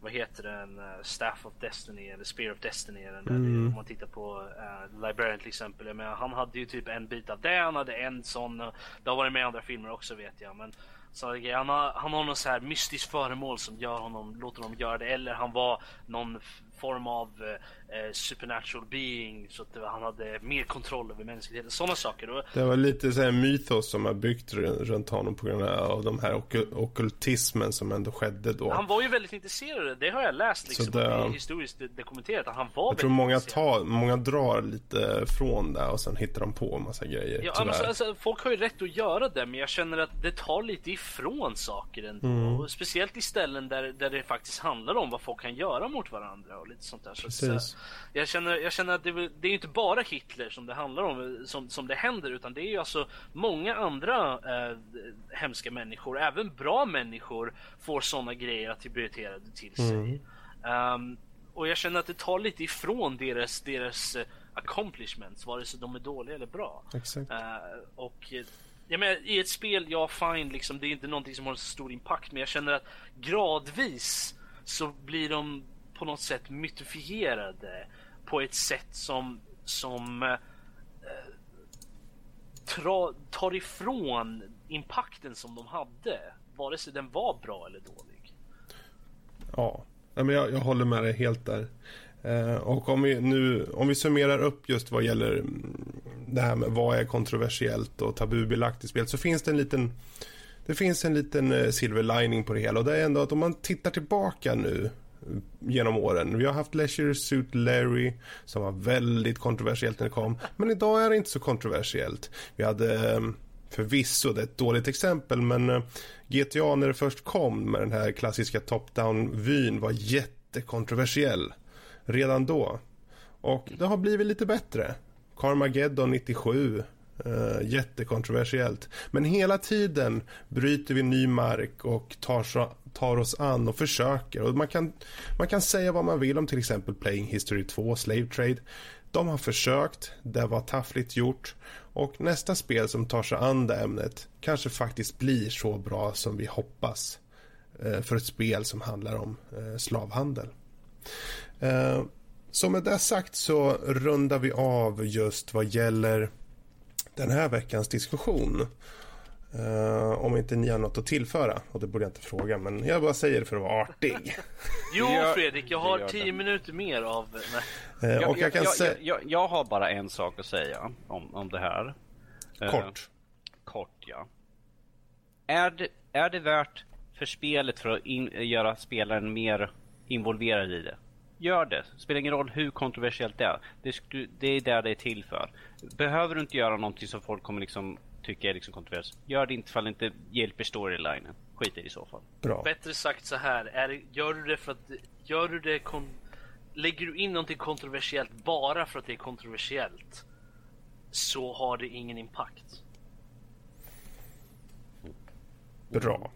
vad heter den? Uh, Staff of Destiny eller Spear of Destiny. Den där. Mm. Om man tittar på uh, Librarian till exempel. Jag menar, han hade ju typ en bit av det. Han hade en sån. Det har varit med i andra filmer också vet jag. Men så, han, har, han har någon så här mystiskt föremål som gör honom, låter honom göra det. Eller han var någon form av eh, supernatural being så att han hade mer kontroll över mänskligheten. Sådana saker. Det var lite så här mytos som har byggt runt honom på grund av de här ok okultismen som ändå skedde då. Han var ju väldigt intresserad. Det har jag läst liksom. Det, är historiskt dokumenterat. Han var Jag tror många, tar, många drar lite från det och sen hittar de på en massa grejer. Ja, alltså, alltså, folk har ju rätt att göra det men jag känner att det tar lite ifrån saker ändå. Mm. Speciellt i ställen där, där det faktiskt handlar om vad folk kan göra mot varandra och lite sånt där. Så, så jag, känner, jag känner att det, det är inte bara Hitler som det handlar om, som, som det händer, utan det är ju alltså många andra eh, hemska människor, även bra människor, får sådana grejer attribuerade till sig. Mm. Um, och jag känner att det tar lite ifrån deras, deras uh, accomplishments, vare sig de är dåliga eller bra. Exakt. Uh, och jag menar, i ett spel, ja fine, liksom, det är inte någonting som har så stor impact, men jag känner att gradvis så blir de på något sätt mytifierade på ett sätt som, som eh, tra, tar ifrån impakten som de hade. Vare sig den var bra eller dålig. Ja, men jag, jag håller med dig helt där. Eh, och om vi nu om vi summerar upp just vad gäller mm, det här med vad är kontroversiellt och tabubelagt i spel så finns det en liten det finns en liten eh, silver lining på det hela och det är ändå att om man tittar tillbaka nu genom åren. Vi har haft Leisure Suit Larry som var väldigt kontroversiellt när det kom. Men idag är det inte så kontroversiellt. Vi hade ehm, förvisso, det är ett dåligt exempel, men eh, GTA när det först kom med den här klassiska top-down-vyn var jättekontroversiell redan då. Och det har blivit lite bättre. Carmageddon 97 Uh, eh, jättekontroversiellt. Men hela tiden bryter vi ny mark och tar, tar oss an och försöker. Och man, kan, man kan säga vad man vill om till exempel Playing History 2, Slave Trade. De har försökt, det var taffligt gjort och nästa spel som tar sig an det ämnet kanske faktiskt blir så bra som vi hoppas eh, för ett spel som handlar om eh, slavhandel. Eh, så med det sagt så rundar vi av just vad gäller den här veckans diskussion. Uh, om inte ni har något att tillföra. Och det borde jag inte fråga, men jag bara säger det för att vara artig. jo, Fredrik, jag har tio minuter mer av... Uh, jag, och jag, kan jag, säga... jag, jag, har bara en sak att säga om, om det här. Eh, kort. Uh, kort, ja. Är det, är det värt för spelet för att in, göra spelaren mer involverad i det? Gör det. Spelar ingen roll hur kontroversiellt det är. Det, det är där det är till för. Behöver du inte göra någonting som folk kommer liksom tycka är liksom kontroversiellt. Gör det inte ifall det inte hjälper storylinen. Skit i det i så fall. Bra. Bättre sagt så här. Är, gör du det för att... Gör du det... Kon, lägger du in någonting kontroversiellt bara för att det är kontroversiellt så har det ingen impact. Bra.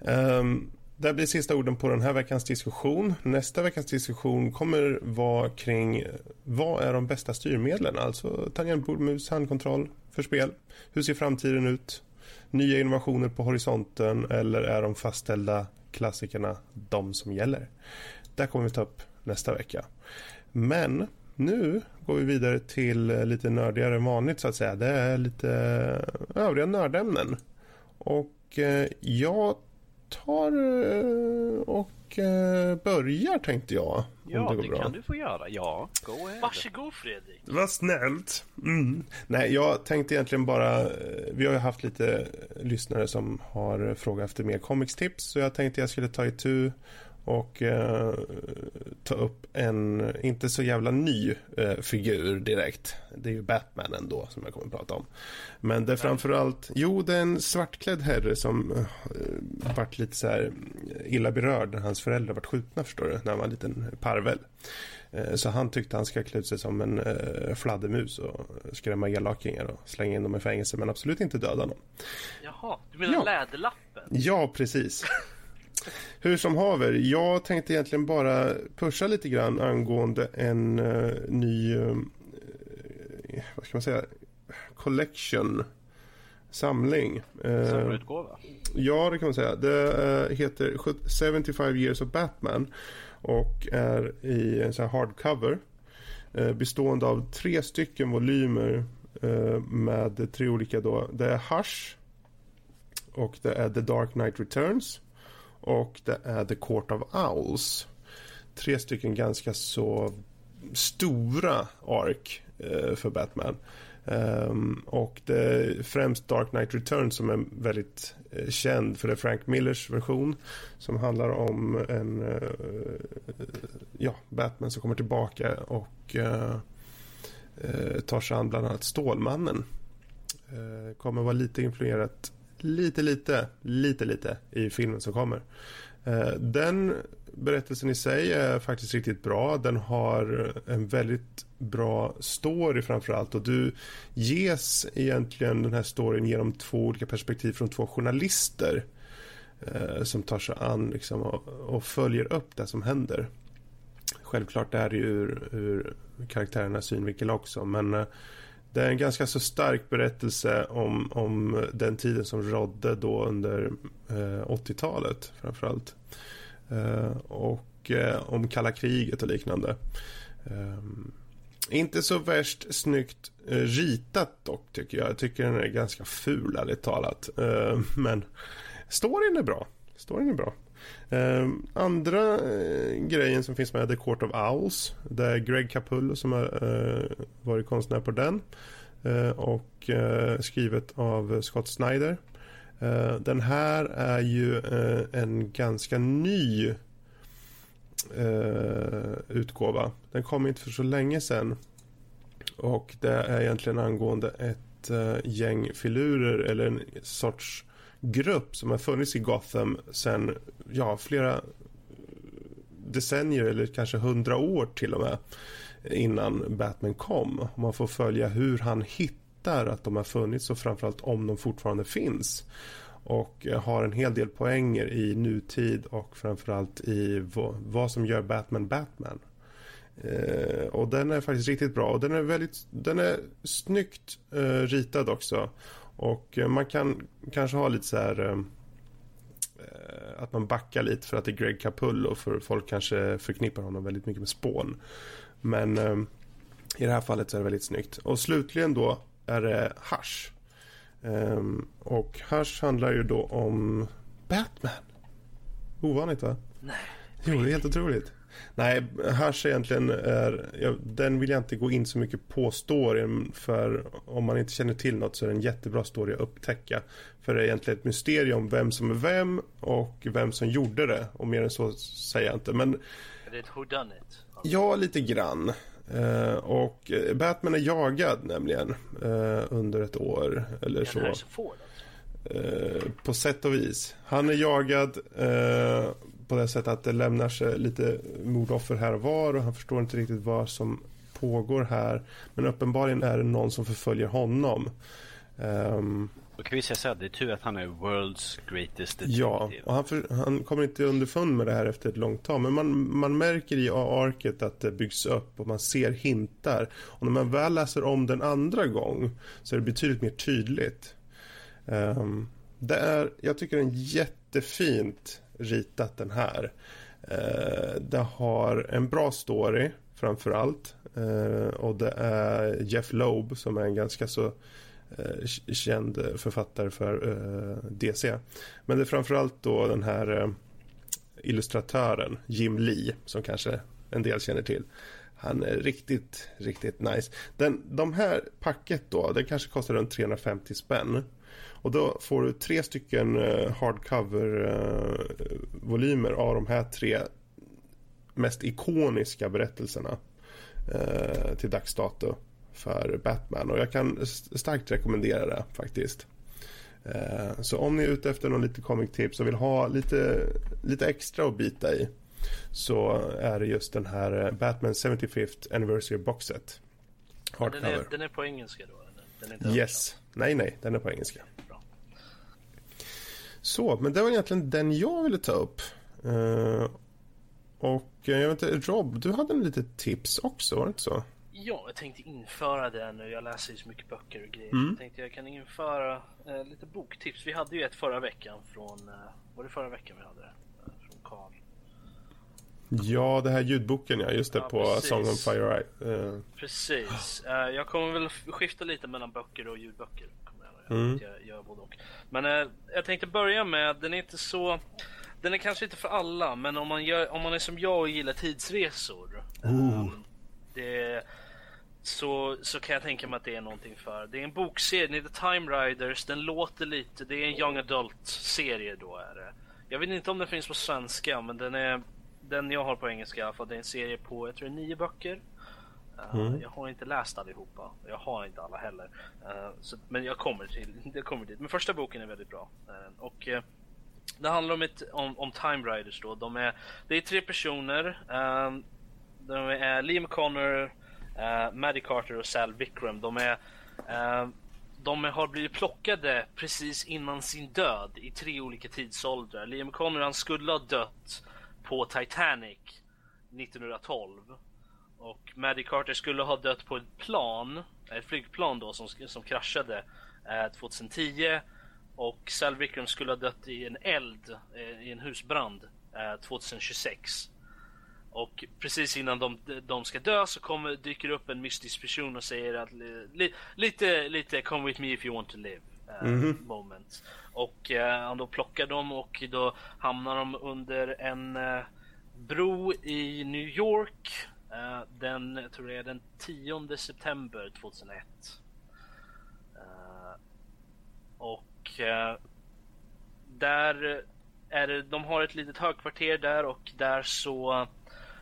Um, det blir sista orden på den här veckans diskussion. Nästa veckans diskussion kommer vara kring vad är de bästa styrmedlen? Alltså tangentbord, mus, handkontroll för spel. Hur ser framtiden ut? Nya innovationer på horisonten eller är de fastställda klassikerna de som gäller? Det kommer vi ta upp nästa vecka. Men nu går vi vidare till lite nördigare än vanligt så att säga. Det är lite övriga nördämnen. Och eh, jag tar eh, och eh, börjar tänkte jag. Ja, det, det kan du få göra. Ja, go ahead. Varsågod Fredrik. Det var snällt. Mm. Nej, jag tänkte egentligen bara... Eh, vi har ju haft lite lyssnare som har frågat efter mer comics-tips. Så jag tänkte jag skulle ta itu och eh, ta upp en inte så jävla ny eh, figur direkt. Det är ju Batman ändå som jag kommer att prata om. Men det är framförallt, jo det är en svartklädd herre som eh, vart lite så här illa berörd när hans föräldrar vart skjutna förstår du, när han var en liten parvel. Eh, så han tyckte han ska klä ut sig som en eh, fladdermus och skrämma elakingar och slänga in dem i fängelse men absolut inte döda dem. Jaha, du menar ja. Läderlappen? Ja, precis. Hur som haver, jag tänkte egentligen bara pusha lite grann angående en uh, ny, uh, vad ska man säga, collection, samling. Uh, Samlarutgåva? Ja, det kan man säga. Det heter 75 years of Batman och är i en sån här hardcover bestående av tre stycken volymer med tre olika då. Det är Hush och det är The Dark Knight Returns och det är The Court of Owls. Tre stycken ganska så stora ark eh, för Batman. Um, och det är främst Dark Knight Returns som är väldigt eh, känd för det är Frank Millers version som handlar om en uh, ja, Batman som kommer tillbaka och uh, uh, tar sig an bland annat Stålmannen. kommer vara lite influerat lite, lite, lite, lite i filmen som kommer. Eh, den berättelsen i sig är faktiskt riktigt bra. Den har en väldigt bra story framförallt och du ges egentligen den här storyn genom två olika perspektiv från två journalister eh, som tar sig an liksom, och, och, följer upp det som händer. Självklart är det ju ur, ur karaktärernas synvinkel också men eh, det är en ganska så stark berättelse om, om den tiden som rådde då under eh, 80-talet framförallt. Eh, och eh, om kalla kriget och liknande. Eh, inte så värst snyggt eh, ritat dock tycker jag. Jag tycker den är ganska ful ärligt talat. Eh, men storyn är bra. Storyn är bra. Ehm, andra uh, grejen som finns med är The Court of Owls. Det är Greg Capullo som har uh, varit konstnär på den. eh, och eh, skrivet av Scott Snyder. Eh, den här är ju eh, en ganska ny eh, utgåva. Den kom inte för så länge sedan. Och det är egentligen angående ett eh, gäng filurer eller en sorts grupp som har funnits i Gotham sedan ja, flera decennier eller kanske hundra år till och med innan Batman kom. Man får följa hur han hittar att de har funnits och framförallt om de fortfarande finns. Och eh, har en hel del poänger i nutid och framförallt i vad som gör Batman Batman. Eh, och den är faktiskt riktigt bra och den är väldigt, den är snyggt eh, ritad också. Och eh, man kan kanske ha lite så här eh, eh, att man backar lite för att det är Greg Capullo för folk kanske förknippar honom väldigt mycket med spån. Men i det här fallet så är det väldigt snyggt. Och slutligen då är det Hush. och Hush handlar ju då om Batman. Ovanligt va? Nej. Jo, det är helt otroligt. Nej, Hush egentligen är, ja, den vill jag inte gå in så mycket på storyn för om man inte känner till något så är det en jättebra story att upptäcka. För det är egentligen ett mysterium vem som är vem och vem som gjorde det och mer än så säger jag inte. Men, är det ett whodunit? Ja, lite grann. Uh, och Batman är jagad nämligen uh, under ett år eller så. Uh, på sätt och vis. Han är jagad på det sättet att det lämnar sig lite mordoffer här och var och han förstår inte riktigt vad som pågår här. Men uppenbarligen är det någon som förföljer honom. Um, Då kan vi säga att det är tur att han är world's greatest detective. Ja, och han, för, han kommer inte underfund med det här efter ett långt tag. Men man, man märker i arket att det byggs upp och man ser hintar. Och när man väl läser om den andra gång så är det betydligt mer tydligt. Um, det är, jag tycker den är jättefint ritat den här. Eh, det har en bra story framför allt. Eh, och det är Jeff Loeb som är en ganska så eh, känd författare för eh, DC. Men det är framförallt då den här eh, illustratören Jim Lee som kanske en del känner till. Han är riktigt, riktigt nice. Den, de här packet då, det kanske kostar runt 350 spänn. Och då får du tre stycken eh, hardcover-volymer av de här tre mest ikoniska berättelserna eh, till dags dato för Batman. Och jag kan starkt rekommendera det faktiskt. Eh, så om ni är ute efter någon lite comic tips och vill ha lite, lite extra att bita i så är det just den här Batman 75th Anniversary Box Set. Den är, den är på engelska då? Den är inte yes. Nej, nej, den är på engelska. Så, men det var egentligen den jag ville ta upp. Uh, och uh, jag vet inte, Rob, du hade en litet tips också, var det inte så? Ja, jag tänkte införa det nu. Jag läser ju så mycket böcker och grejer. Mm. Jag tänkte jag kan införa uh, lite boktips. Vi hade ju ett förra veckan från, var det förra veckan vi hade det? Från Karl. Ja, det här ljudboken ja, just det ja, på precis. Song of Fire uh. Precis. Uh, jag kommer väl skifta lite mellan böcker och ljudböcker. Mm. Jag gör både och. Men eh, jag tänkte börja med, den är inte så... Den är kanske inte för alla, men om man, gör, om man är som jag och gillar tidsresor. Um, det, så, så kan jag tänka mig att det är någonting för. Det är en bokserie, den heter Time Riders. Den låter lite, det är en young adult serie då är det. Jag vet inte om den finns på svenska, men den är den jag har på engelska i alla fall. Det är en serie på, jag tror det är nio böcker. Mm. Eh, jag har inte läst allihopa. Jag har inte alla heller. Uh, så, men jag kommer till jag kommer dit. Men första boken är väldigt bra. Uh, och uh, det handlar om, ett, om, om Time Riders då. De är, det är tre personer. de är Liam Connor, uh, Maddie Carter och Sal Vikram. De är de har blivit plockade precis innan sin död i tre olika tidsåldrar. Liam Connor han skulle ha dött på Titanic 1912. Och Maddie Carter skulle ha dött på ett plan, ett flygplan då som, som kraschade eh, 2010. Och Sal Vikram skulle ha dött i en eld, eh, i en husbrand eh, 2026. Och precis innan de, de ska dö så kommer, dyker upp en mystisk person och säger att li, lite, lite come with me if you want to live. mm -hmm. moment. Och eh, han då plockar dem och då hamnar de under en eh, bro i New York Eh, den, jag tror det är den 10 september 2001. Eh, och eh, där är det, de har ett litet högkvarter där och där så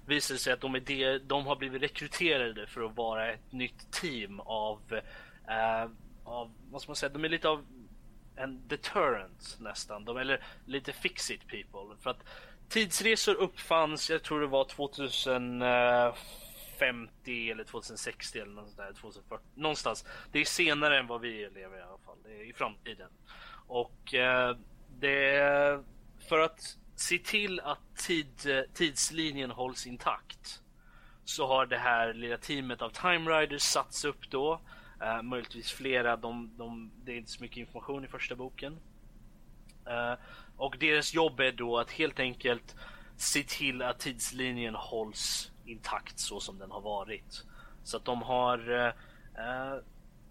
visar det sig att de, är de, de har blivit rekryterade för att vara ett nytt team av, eh, av vad ska man säga, de är lite av en deterrent nästan, de, eller lite fix it people. För att tidsresor uppfanns, jag tror det var 2050 eller 2060 eller något där, 2040, någonstans. Det är senare än vad vi lever i alla fall, det är i framtiden. Och eh, det för att se till att tid, tidslinjen hålls intakt så har det här lilla teamet av Time Riders satts upp då. Eh, möjligtvis flera, de, de, det är inte så mycket information i första boken. Eh, och deras jobb är då att helt enkelt se till att tidslinjen hålls intakt så som den har varit. Så att de har Eh, eh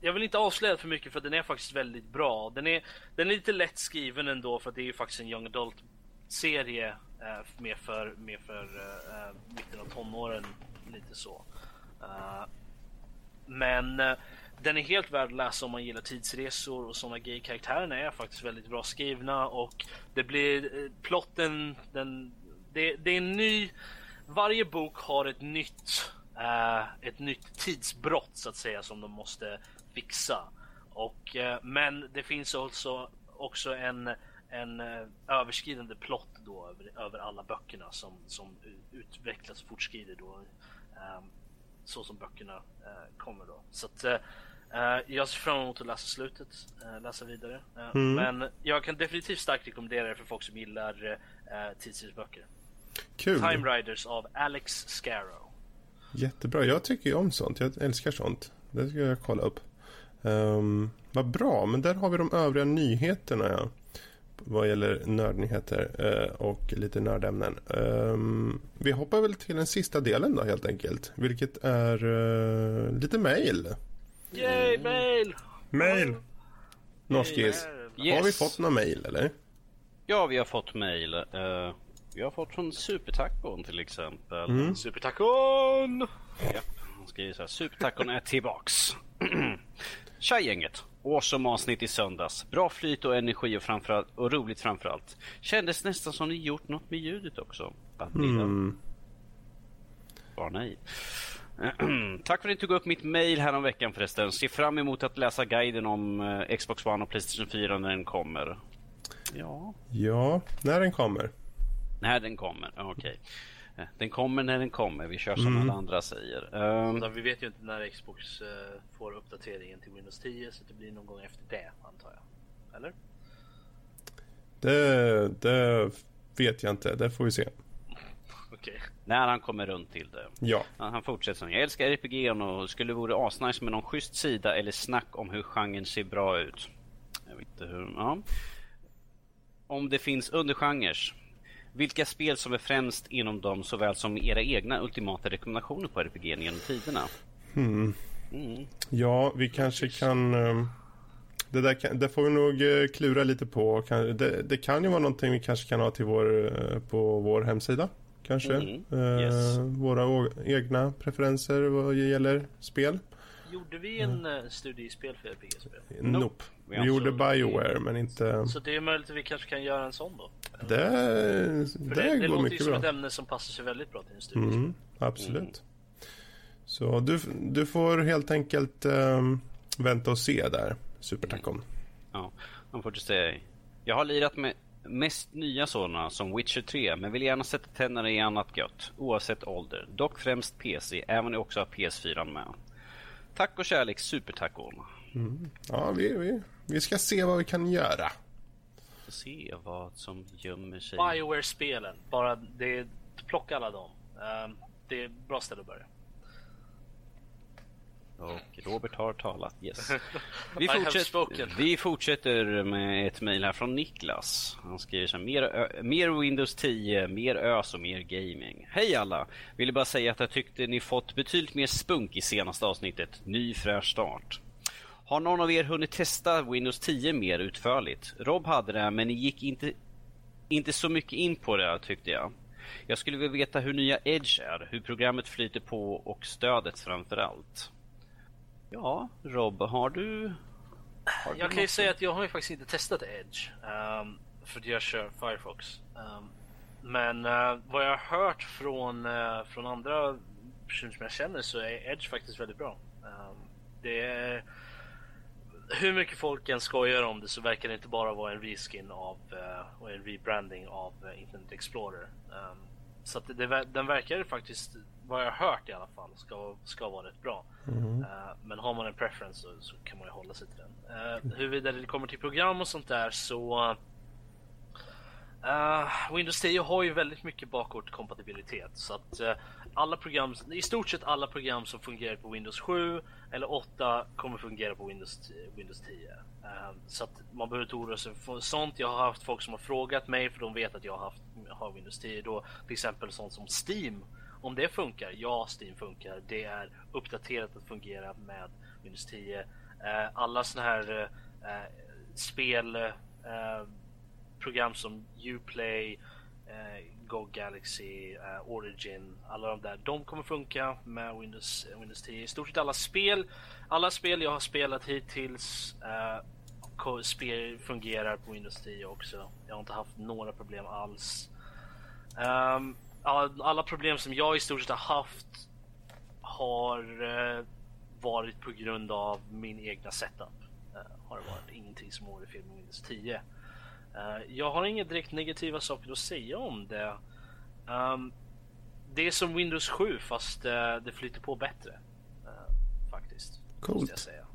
jag vill inte avslöja för mycket för den är faktiskt väldigt bra. Den är, den är lite lätt skriven ändå för det är ju faktiskt en young adult serie eh, mer för, mer för eh, eh mitten av tonåren. Lite så. Eh, men eh, den är helt värd att läsa om man gillar tidsresor och sådana grejer. Karaktärerna är faktiskt väldigt bra skrivna och det blir eh, plotten. Den, det, det är en ny. Varje bok har ett nytt, eh, ett nytt tidsbrott så att säga som de måste fixa. Och, eh, men det finns också, också en en överskridande plott då över, över alla böckerna som, som utvecklas och fortskrider då. Eh, så som böckerna eh, kommer då. Så att eh, jag ser fram emot att läsa slutet, uh, läsa vidare. Mm. Men jag kan definitivt starkt rekommendera det för folk som gillar uh, tidsresböcker. Kul! Time Riders av Alex Scarrow. Jättebra, jag tycker ju om sånt. Jag älskar sånt. Det ska jag kolla upp. Um, vad bra, men där har vi de övriga nyheterna. Ja vad gäller nördnyheter eh, och lite nördämnen. Ehm, vi hoppar väl till den sista delen då helt enkelt. Vilket är eh, lite mail. Yay, mail! Mail! Norskis, yes. har vi fått några mail eller? Ja, vi har fått mail. Uh, vi har fått från Supertacon till exempel. Mm. Supertacon! Japp, han skriver så här. Supertacon är tillbaks. Tja gänget! Awesome avsnitt i söndags. Bra flyt och energi och, framförallt, och roligt framförallt. Kändes nästan som ni gjort något med ljudet också. Mm. Bara nej. Tack för att ni tog upp mitt mail här om veckan förresten. Ser fram emot att läsa guiden om eh, Xbox One och Playstation 4 när den kommer. Ja. Ja, när den kommer. När den kommer, okej. Okay. Eh, den kommer när den kommer. Vi kör som mm. alla andra säger. Um, vi vet ju inte när Xbox uh, får uppdateringen till Windows 10 så det blir någon gång efter det antar jag. Eller? Det, det vet jag inte. Det får vi se. okay. När han kommer runt till det. Ja. Han fortsätter så. Jag älskar RPG och skulle vore asnice med någon schysst sida eller snack om hur genren ser bra ut. Jag vet inte hur. Ja. Om det finns undergenrer vilka spel som är främst inom dem såväl som era egna ultimata rekommendationer på RPG genom tiderna? Hmm. Mm. Ja, vi kanske kan... Ehm, det där kan, det får vi nog eh, klura lite på. Det, det, kan ju vara någonting vi kanske kan ha till vår, eh, på vår hemsida. Kanske. Mm. Eh, yes. Våra egna preferenser vad gäller spel. Gjorde vi en mm. studie i spel för RPG-spel? Nope. nope. Vi, vi gjorde Bioware men inte... Så det är möjligt att vi kanske kan göra en sån då? Det, det, det, det går låter ju som ett ämne som passar sig väldigt bra till en studie. Mm, absolut. Mm. Så du, du får helt enkelt um, vänta och se där, Supertacon. Mm. Ja, man får inte säga. Jag har lirat med mest nya sådana som Witcher 3 men vill gärna sätta tänderna i annat gött oavsett ålder. Dock främst PC, även också har PS4 med. Tack och kärlek Supertacon. Mm. Ja, vi, vi, vi ska se vad vi kan göra se vad som gömmer sig. Bioware-spelen. Bara det, plocka alla dem. Uh, det är bra ställe att börja. Och Robert har talat, yes. Vi, fortsätter, vi fortsätter med ett mejl här från Niklas. Han skriver så här, mer, mer Windows 10, mer ös och mer gaming. Hej alla! Ville bara säga att jag tyckte ni fått betydligt mer spunk i senaste avsnittet. Ny fräsch start. Har någon av er hunnit testa Windows 10 mer utförligt? Rob hade det, men ni gick inte, inte så mycket in på det tyckte jag. Jag skulle vilja veta hur nya Edge är, hur programmet flyter på och stödet framför allt. Ja, Rob, har du Jag kan ju säga att jag har ju faktiskt inte testat Edge. Um, för att jag kör Firefox. Um, men uh, vad jag har hört från, uh, från andra personer som jag känner så är Edge faktiskt väldigt bra. Um, det är, hur mycket folk än skojar om det så verkar det inte bara vara en reskin av uh, och en rebranding av Internet Explorer. Så att det, den verkar faktiskt, vad jag har hört i alla fall, ska, ska vara rätt bra. Mm. Uh, men har man en preference så, så, kan man ju hålla sig till den. Uh, huruvida det kommer till program och sånt där så Uh, Windows 10 har ju väldigt mycket bakåtkompatibilitet så att uh, alla program, i stort sett alla program som fungerar på Windows 7 eller 8 kommer fungera på Windows, Windows 10. Uh, så att man behöver inte oroa sig för sånt. Jag har haft folk som har frågat mig för de vet att jag har, haft, har Windows 10 då. Till exempel sånt som Steam. Om det funkar? Ja, Steam funkar. Det är uppdaterat att fungera med Windows 10. Eh, alla såna här eh, spel eh, program som Uplay, eh, Go Galaxy, eh, Origin, alla de där. De kommer funka med Windows, eh, Windows 10. I stort sett alla spel, alla spel jag har spelat hittills eh, spel fungerar på Windows 10 också. Jag har inte haft några problem alls. Um, alla, problem som jag i stort sett har haft har uh, varit på grund av min egna setup. Uh, har det varit ingenting som med Windows 10. Uh, jag har inga direkt negativa saker att säga om det. Um, det är som Windows 7 fast det flyter på bättre. Faktiskt. Coolt. Jag säga.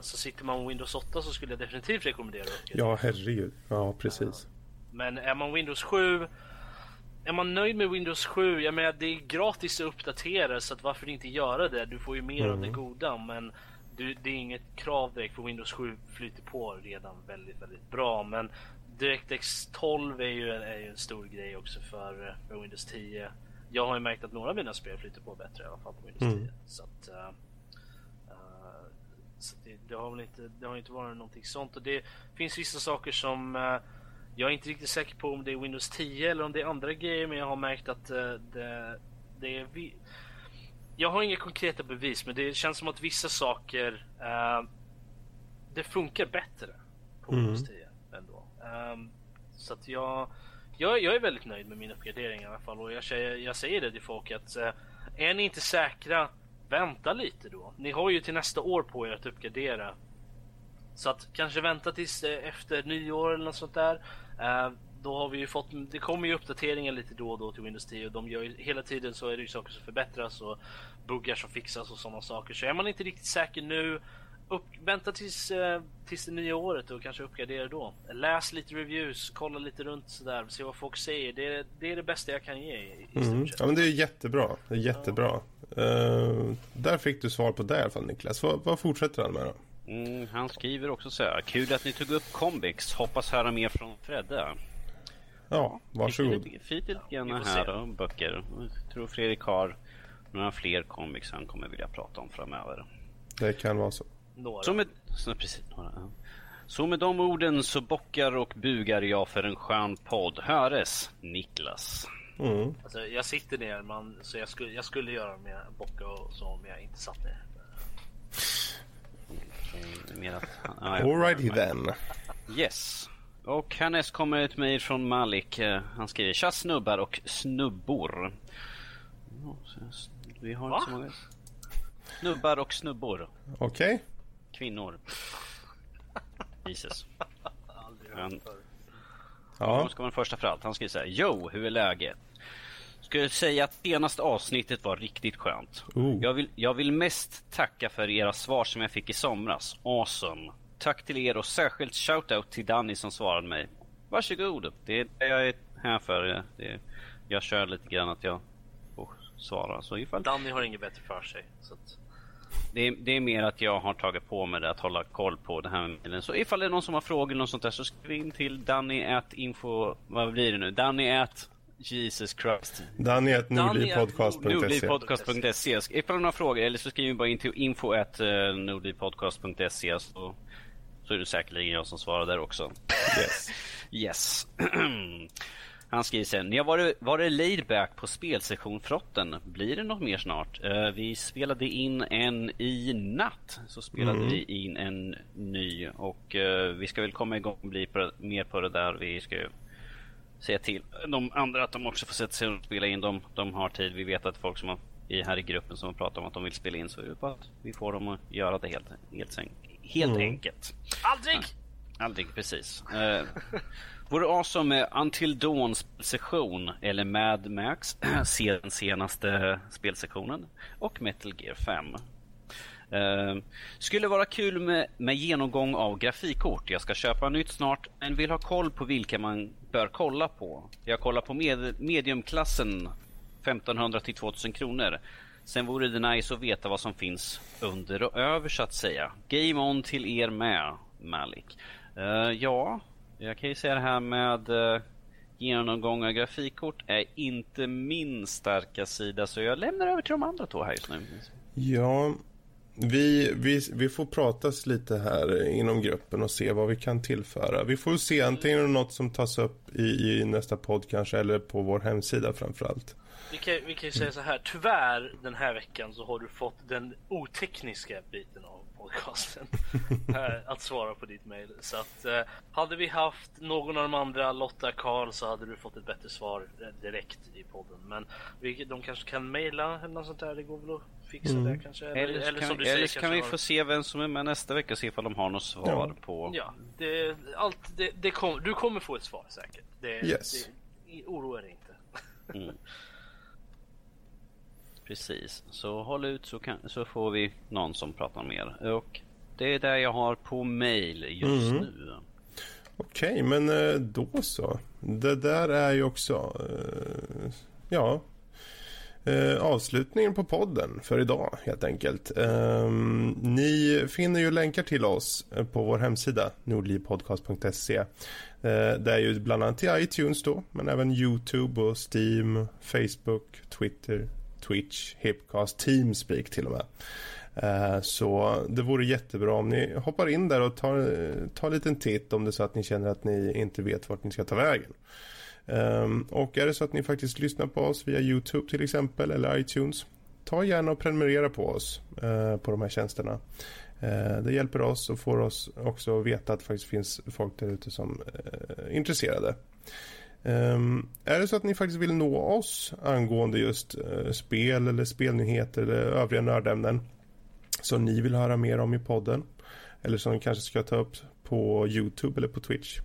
så sitter man Windows 8 så skulle jag definitivt rekommendera det. Ja, herregud. Ja, precis. men är man Windows 7 är man nöjd med Windows 7, jag menar det är gratis att uppdatera så att varför inte göra det? Du får ju mer mm. av det mm. goda men du, det är inget krav direkt för Windows 7 flyter på redan väldigt, väldigt bra. Men DirectX 12 är ju, en, är ju en stor grej också för, för, Windows 10. Jag har ju märkt att några av mina spel flyter på bättre i alla fall på Windows mm. 10. Så att, uh, uh, så det, det, har väl inte, det har inte varit någonting sånt. Och det finns vissa saker som uh, jag är inte riktigt säker på om det är Windows 10 eller om det är andra grejer men jag har märkt att det, det är vi jag har inga konkreta bevis, men det känns som att vissa saker uh, det funkar bättre på mm. Windows 10 ändå. Um, så att jag, jag, jag är väldigt nöjd med min uppgradering i alla fall och jag, säger, jag säger det till folk att uh, är ni inte säkra, vänta lite då. Ni har ju till nästa år på er att uppgradera. Så att kanske vänta tills uh, efter nyår eller något sånt där. då har vi ju fått, det kommer ju uppdateringar lite då och då till Windows 10 och de gör ju, hela tiden så är det ju saker som förbättras och buggar som fixas och sådana saker. Så är man inte riktigt säker nu, upp, vänta tills, eh, tills det nya året och kanske uppgradera då. Läs lite reviews, kolla lite runt sådär, se vad folk säger. Det är det, är det bästa jag kan ge i mm. Ja men det är jättebra, det är jättebra. Ja. Uh, där fick du svar på det i alla fall Niklas. Vad, vad fortsätter han med då? Mm, han skriver också så här. Kul att ni tog upp Combics. Hoppas höra mer från Fredde. Ja, varsågod. Fint lite grann här och böcker. Jag tror Fredrik har några fler comics han kommer vilja prata om framöver. Det kan vara så. Några. Så med, så, precis, några. Så med de orden så bockar och bugar jag för en skön podd. Höres, Niklas. Mm. Alltså, jag sitter ner man, så jag skulle, jag skulle göra med bocka och så om jag inte satt ner. Okay, Alrighty then. Yes. Och härnäst kommer ett mejl från Malik. Eh, han skriver Tja snubbar och snubbor. Vi har inte så många. Snubbar och snubbor. Okej. Okay. Kvinnor. Jesus. Men, ja. ska vara första för allt. Han skriver så här. Jo, hur är läget? Skulle säga att senaste avsnittet var riktigt skönt. Uh. Jag, vill, jag vill mest tacka för era svar som jag fick i somras. Awesome. Tack till er och särskilt shoutout till Danny som svarade mig. Varsågod. Det är det jag är här för. Det, jag kör lite grann att jag svara. Så ifall... Danny har inget bättre för sig. Så att... det, är, det är mer att jag har tagit på mig det att hålla koll på det här med. Så ifall det är någon som har frågor eller något sånt där så skriv in till Danny at info... Vad blir det nu? Danny at Jesus Christ. At nordlivpodcast.se Ifall du har frågor eller så skriv bara in till info at uh, nordlivpodcast.se så, så är det säkerligen jag som svarar där också. Yes. yes. Han skriver sen, ni har varit, varit laid back på spelsession Frotten. Blir det något mer snart? Uh, vi spelade in en i natt. Så spelade mm. vi in en ny och uh, vi ska väl komma igång och bli på, mer på det där. Vi ska säga till de andra att de också får sätta sig och spela in. De, de har tid. Vi vet att folk som har, i, här i gruppen som har pratat om att de vill spela in så är det bara att vi får dem att göra det helt, helt, helt mm. enkelt. Aldrig! Ja, aldrig, precis. Uh, Vore awesome med Until Dawn session eller Mad Max, den senaste spelsektionen och Metal Gear 5. Uh, skulle vara kul med, med genomgång av grafikkort. Jag ska köpa nytt snart men vill ha koll på vilka man bör kolla på. Jag kollar på med, mediumklassen 1500 till 2000 kronor. Sen vore det nice att veta vad som finns under och över så att säga. Game on till er med, Malik. Uh, ja, jag kan ju säga det här med uh, genomgång av grafikkort är inte min starka sida så jag lämnar över till de andra två här just nu. Ja, vi, vi, vi får pratas lite här inom gruppen och se vad vi kan tillföra. Vi får se antingen något som tas upp i, i nästa podd kanske eller på vår hemsida framförallt. Vi kan, vi kan ju säga så här, tyvärr den här veckan så har du fått den otekniska biten av podcasten eh, att svara på ditt mail. Så att eh, hade vi haft någon av de andra, Lotta, Karl, så hade du fått ett bättre svar eh, direkt i podden. Men vi, de kanske kan mejla eller något sånt där. Det går väl att fixa mm. det kanske. Eller, eller, eller kan, vi, säger, eller kan vi få se vem som är med nästa vecka och se ifall de har något svar ja. på. Ja, det, allt, det, det kom, du kommer få ett svar säkert. Det, yes. det, oroa dig inte. Mm. Precis, så håll ut så, kan, så får vi någon som pratar mer. Och det är det jag har på mail just mm. nu. Okej, okay, men eh, då så. Det där är ju också, eh, ja, eh, avslutningen på podden för idag helt enkelt. Um, ni finner ju länkar till oss på vår hemsida nordlivpodcast.se. Uh, det är ju bland annat till iTunes då, men även Youtube och Steam, Facebook, Twitter, Twitch, Hipcast, Teamspeak till och med. Eh, så det vore jättebra om ni hoppar in där och tar, tar en liten titt om det är så att ni känner att ni inte vet vart ni ska ta vägen. Ehm, och är det så att ni faktiskt lyssnar på oss via Youtube till exempel eller iTunes ta gärna och prenumerera på oss eh, på de här tjänsterna. Eh, det hjälper oss och får oss också veta att det faktiskt finns folk där ute som eh, är intresserade. Um, är det så att ni faktiskt vill nå oss angående just uh, spel eller spelnyheter eller övriga nördämnen som ni vill höra mer om i podden eller som ni kanske ska ta upp på Youtube eller på Twitch?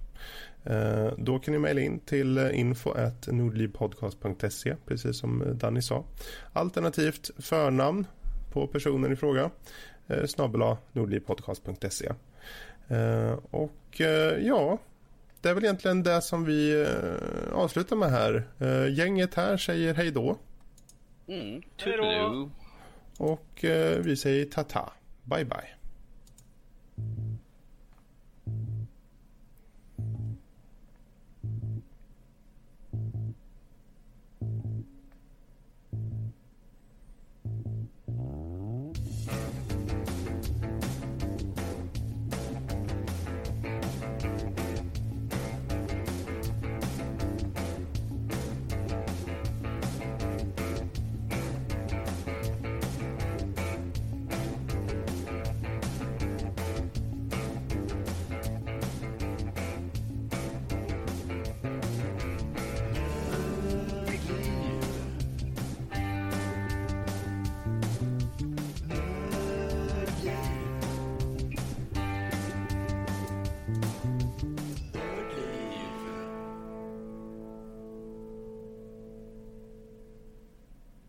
Uh, då kan ni mejla in till eh, info.nordlivpodcast.se precis som Danny sa. Alternativt förnamn på personen i fråga uh, snabbela nordlivpodcast.se och ja det är väl egentligen det som vi eh, avslutar med här. Eh, gänget här säger hej då. Mm, Och eh, vi säger tata. Bye bye.